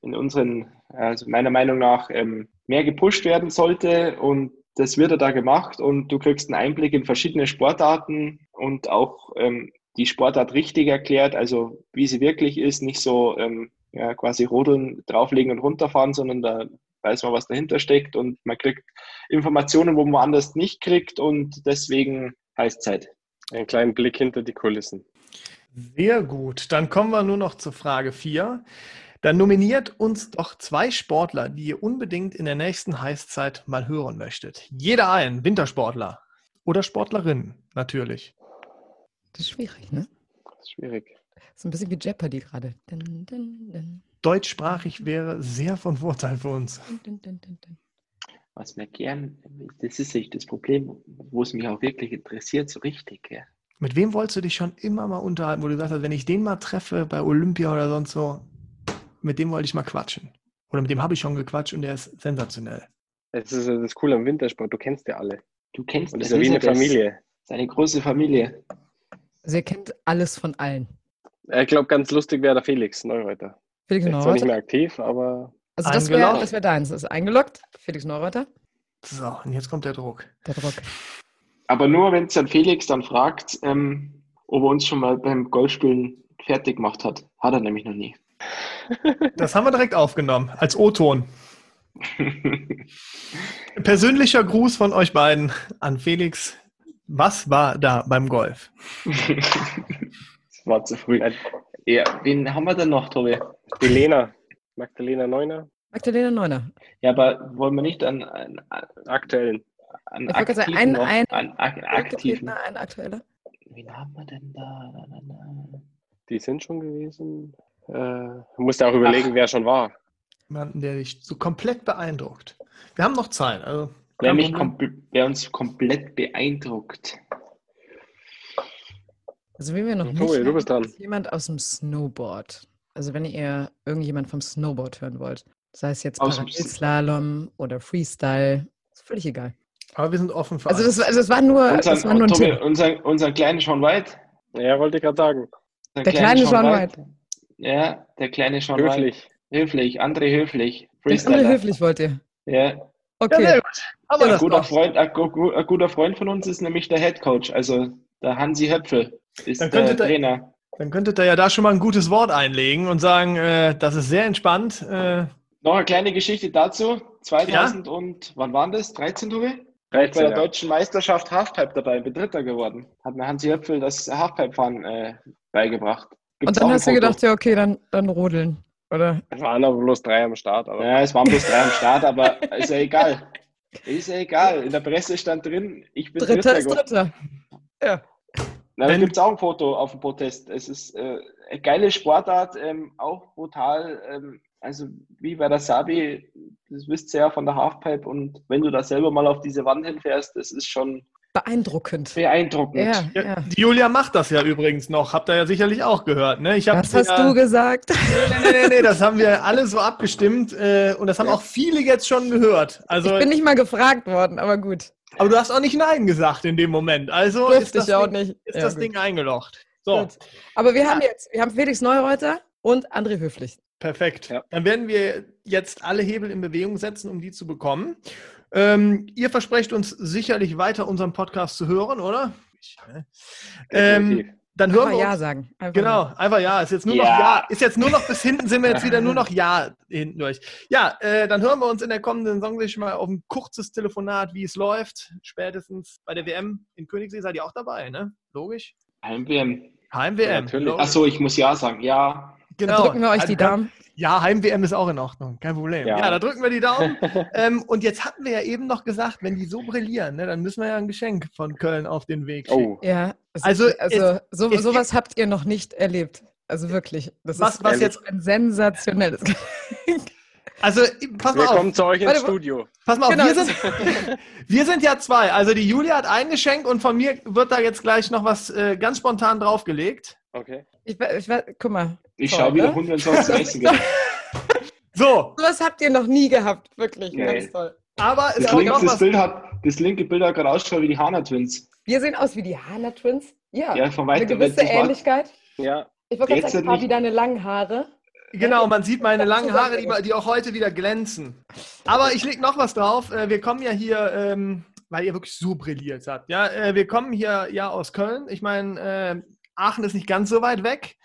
in unseren, also meiner Meinung nach, ähm, mehr gepusht werden sollte und das wird er da gemacht und du kriegst einen Einblick in verschiedene Sportarten und auch ähm, die Sportart richtig erklärt, also wie sie wirklich ist, nicht so ähm, ja, quasi rodeln, drauflegen und runterfahren, sondern da weiß man, was dahinter steckt und man kriegt Informationen, wo man anders nicht kriegt und deswegen Heißzeit. Einen kleinen Blick hinter die Kulissen. Sehr gut. Dann kommen wir nur noch zur Frage 4. Dann nominiert uns doch zwei Sportler, die ihr unbedingt in der nächsten Heißzeit mal hören möchtet. Jeder ein, Wintersportler oder Sportlerin, natürlich. Das ist schwierig, ne? Das ist schwierig. Das ist ein bisschen wie Jeopardy gerade. Dun, dun, dun, Deutschsprachig wäre sehr von Vorteil für uns. dun, dun, dun, dun. Was mir gern, das ist echt das Problem, wo es mich auch wirklich interessiert, so richtig. Ja. Mit wem wolltest du dich schon immer mal unterhalten, wo du gesagt hast, wenn ich den mal treffe bei Olympia oder sonst so, mit dem wollte ich mal quatschen. Oder mit dem habe ich schon gequatscht und der ist sensationell. Das ist das Coole am Wintersport, du kennst ja alle. Du kennst Und das ist ja wie eine das. Familie. Das ist eine große Familie. Also ihr kennt alles von allen. Ich glaube, ganz lustig wäre der Felix Neureuter. Felix ist zwar nicht mehr aktiv, aber Also das wäre das wär deins. Das ist eingeloggt. Felix Neureuter. So, und jetzt kommt der Druck. Der Druck. Aber nur, wenn es dann Felix dann fragt, ähm, ob er uns schon mal beim Golfspielen fertig gemacht hat. Hat er nämlich noch nie. Das haben wir direkt aufgenommen, als O-Ton. Persönlicher Gruß von euch beiden an Felix. Was war da beim Golf? Das war zu früh. Ja, wen haben wir denn noch, Tobi? die Lena, Magdalena Neuner, Magdalena Neuner. Ja, aber wollen wir nicht an, an, aktuellen. an Ich gerade sagen, Aktiven ein- noch- ein- an Ak Aktiven? Aktiven. Ein aktueller. Wen haben wir denn da. Die sind schon gewesen. Äh, du musst ja auch überlegen, wer schon war. Jemanden, der dich so komplett beeindruckt. Wir haben noch Zeit. Also Wer, mich wer uns komplett beeindruckt. Also wie wir noch Tobi, nicht du haben, bist dran. ist jemand aus dem Snowboard. Also wenn ihr irgendjemand vom Snowboard hören wollt, sei es jetzt Parallelslalom oder Freestyle, ist völlig egal. Aber wir sind offen für Also alles. das, also das war nur, Unseren, das war nur ein Tobi, Tipp. unser, unser kleiner Sean White. Ja, wollte ich gerade sagen. Der, Der kleine Sean White. Ja, der kleine Sean Höflich. White. Höflich. André Höflich. Freestyler. André Höflich wollt ihr. Ja, ja, Okay. sehr gut. Haben wir ein das guter. Freund, ein, ein guter Freund von uns ist nämlich der Head Coach, also der Hansi Höpfel ist Dann der könnte der- Trainer. Dann könntet ihr ja da schon mal ein gutes Wort einlegen und sagen, äh, das ist sehr entspannt. Äh, Noch eine kleine Geschichte dazu. 2000 und, wann war das? 13, Tobi? Bei 13, der ja. deutschen Meisterschaft Halfpipe dabei, bin Dritter geworden. Hat mir Hansi Höpfel das Halfpipe-Fahren äh, beigebracht. Gibt's Und dann hast du gedacht, ja, okay, dann, dann rodeln. Oder? Es waren aber bloß drei am Start. Aber Ja, es waren bloß drei am Start, aber ist ja egal. Ist ja egal. In der Presse stand drin, ich bin Dritter Dritter ist. Dritter. Ja. Na, da gibt es auch ein Foto auf dem Protest. Es ist äh, eine geile Sportart, ähm, auch brutal. Ähm, also wie bei der Sabi, das wisst ihr ja von der Halfpipe. Und wenn du da selber mal auf diese Wand hinfährst, das ist schon Beeindruckend. beeindruckend. Ja, ja, ja. Die Julia macht das ja übrigens noch. Habt ihr ja sicherlich auch gehört. Ne? Ich Was hast ja, du gesagt? Nee, nee, nee, nee, das haben wir alle so abgestimmt äh, und das haben Ja. auch viele jetzt schon gehört. Also, Ich bin nicht mal gefragt worden, aber gut. aber du hast auch nicht Nein gesagt in dem Moment. Also ist Durfte das, ich auch Ding, nicht. ist Ja, das. Ding eingelocht. So, Gut. Aber wir haben jetzt, wir haben Felix Neureuter und André Höflich. perfekt. Ja. Dann werden wir jetzt alle Hebel in Bewegung setzen, um die zu bekommen. Ähm, ihr versprecht uns sicherlich weiter unseren Podcast zu hören, oder? Ich, ähm, dann hören Einfach wir Ja uns, sagen. Einfach Genau, Ja. einfach ja. Ist jetzt nur noch Ja. ja. Ist jetzt nur noch bis hinten sind wir jetzt wieder nur noch ja hinten durch. Ja, äh, dann hören wir uns in der kommenden Saison sich mal auf ein kurzes Telefonat, wie es läuft. Spätestens bei der WM in Königssee seid ihr auch dabei, ne? Logisch. Heim-WM. Heim-WM. Ja, natürlich. Achso, ich muss ja sagen. Ja. genau. Da drücken wir euch Also die Daumen. Ja, Heim-WM ist auch in Ordnung, kein Problem. Ja, Ja. da drücken wir die Daumen. ähm, und jetzt hatten wir ja eben noch gesagt, wenn die so brillieren, ne, dann müssen wir ja ein Geschenk von Köln auf den Weg schicken. Oh, Ja. es- Also, also so, es sowas habt ihr noch nicht erlebt. Also wirklich. Das Was- ist was jetzt- ein sensationelles Also, pass mal wir auf. kommen zu euch ins Warte, Studio. Pass mal auf, Genau. wir, sind, wir sind ja zwei. Also die Julia hat ein Geschenk und von mir wird da jetzt gleich noch was äh, ganz spontan draufgelegt. Okay. Ich, ich, guck mal. Ich schaue wieder ne? Hunde und sonst zu essen. gehen. So, Sowas habt ihr noch nie gehabt. Wirklich. Nee. Ganz toll. aber es Das, noch das, was. Bild hat, das linke Bild hat gerade ausgeschaut wie die Hana Twins. Wir sehen aus wie die Hana Twins. Ja. Ja, von Eine weitem. gewisse war- Ähnlichkeit. Ja, Ich wollte gerade Jetzt sagen, nicht- Fabi, deine langen Haare. Genau, man sieht meine langen Haare, die, die auch heute wieder glänzen. Aber ich leg noch was drauf. Äh, Wir kommen ja hier, ähm, weil ihr wirklich so brilliert habt. Ja, äh, wir kommen hier ja aus Köln. Ich meine, äh, Aachen ist nicht ganz so weit weg.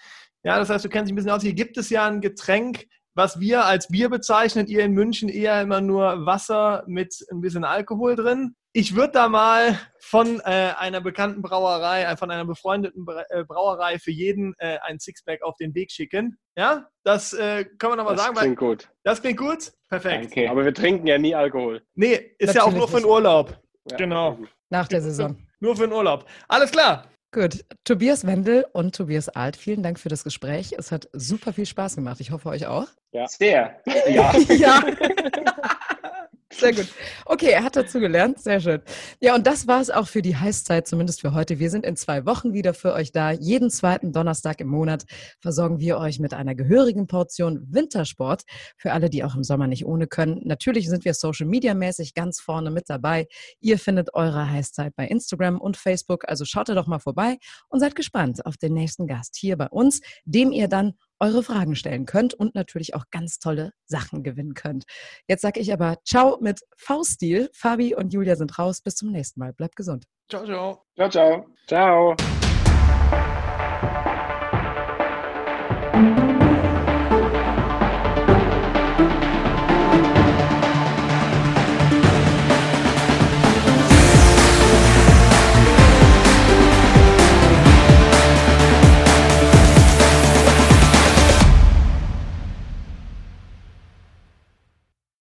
Ja, das heißt, du kennst dich ein bisschen aus. Hier gibt es ja ein Getränk, was wir als Bier bezeichnen. Ihr in München eher immer nur Wasser mit ein bisschen Alkohol drin. ich würde da mal von äh, einer bekannten Brauerei, äh, von einer befreundeten äh, Brauerei für jeden äh, ein Sixpack auf den Weg schicken. Ja, das äh, können wir nochmal sagen. Das klingt gut. Das klingt gut? Perfekt. Danke. Aber wir trinken ja nie Alkohol. Nee, ist Natürlich ja auch nur für den Urlaub. Ja, genau. Nach der Saison. Nur für den Urlaub. Alles klar. Gut. Tobias Wendel und Tobias Alt, vielen Dank für das Gespräch. Es hat super viel Spaß gemacht. Ich hoffe, euch auch. Ja. Sehr. Ja. ja. Sehr gut. Okay, er hat dazu gelernt. Sehr schön. Ja, und das war es auch für die Heißzeit, zumindest für heute. Wir sind in zwei Wochen wieder für euch da. Jeden zweiten Donnerstag im Monat versorgen wir euch mit einer gehörigen Portion Wintersport. Für alle, die auch im Sommer nicht ohne können. Natürlich sind wir Social Media mäßig ganz vorne mit dabei. Ihr findet eure Heißzeit bei Instagram und Facebook. Also schaut da doch mal vorbei und seid gespannt auf den nächsten Gast hier bei uns, dem ihr dann eure Fragen stellen könnt und natürlich auch ganz tolle Sachen gewinnen könnt. Jetzt sage ich aber Ciao mit V-Stil. Fabi und Julia sind raus. Bis zum nächsten Mal. Bleibt gesund. Ciao, ciao. Ciao, ciao. Ciao.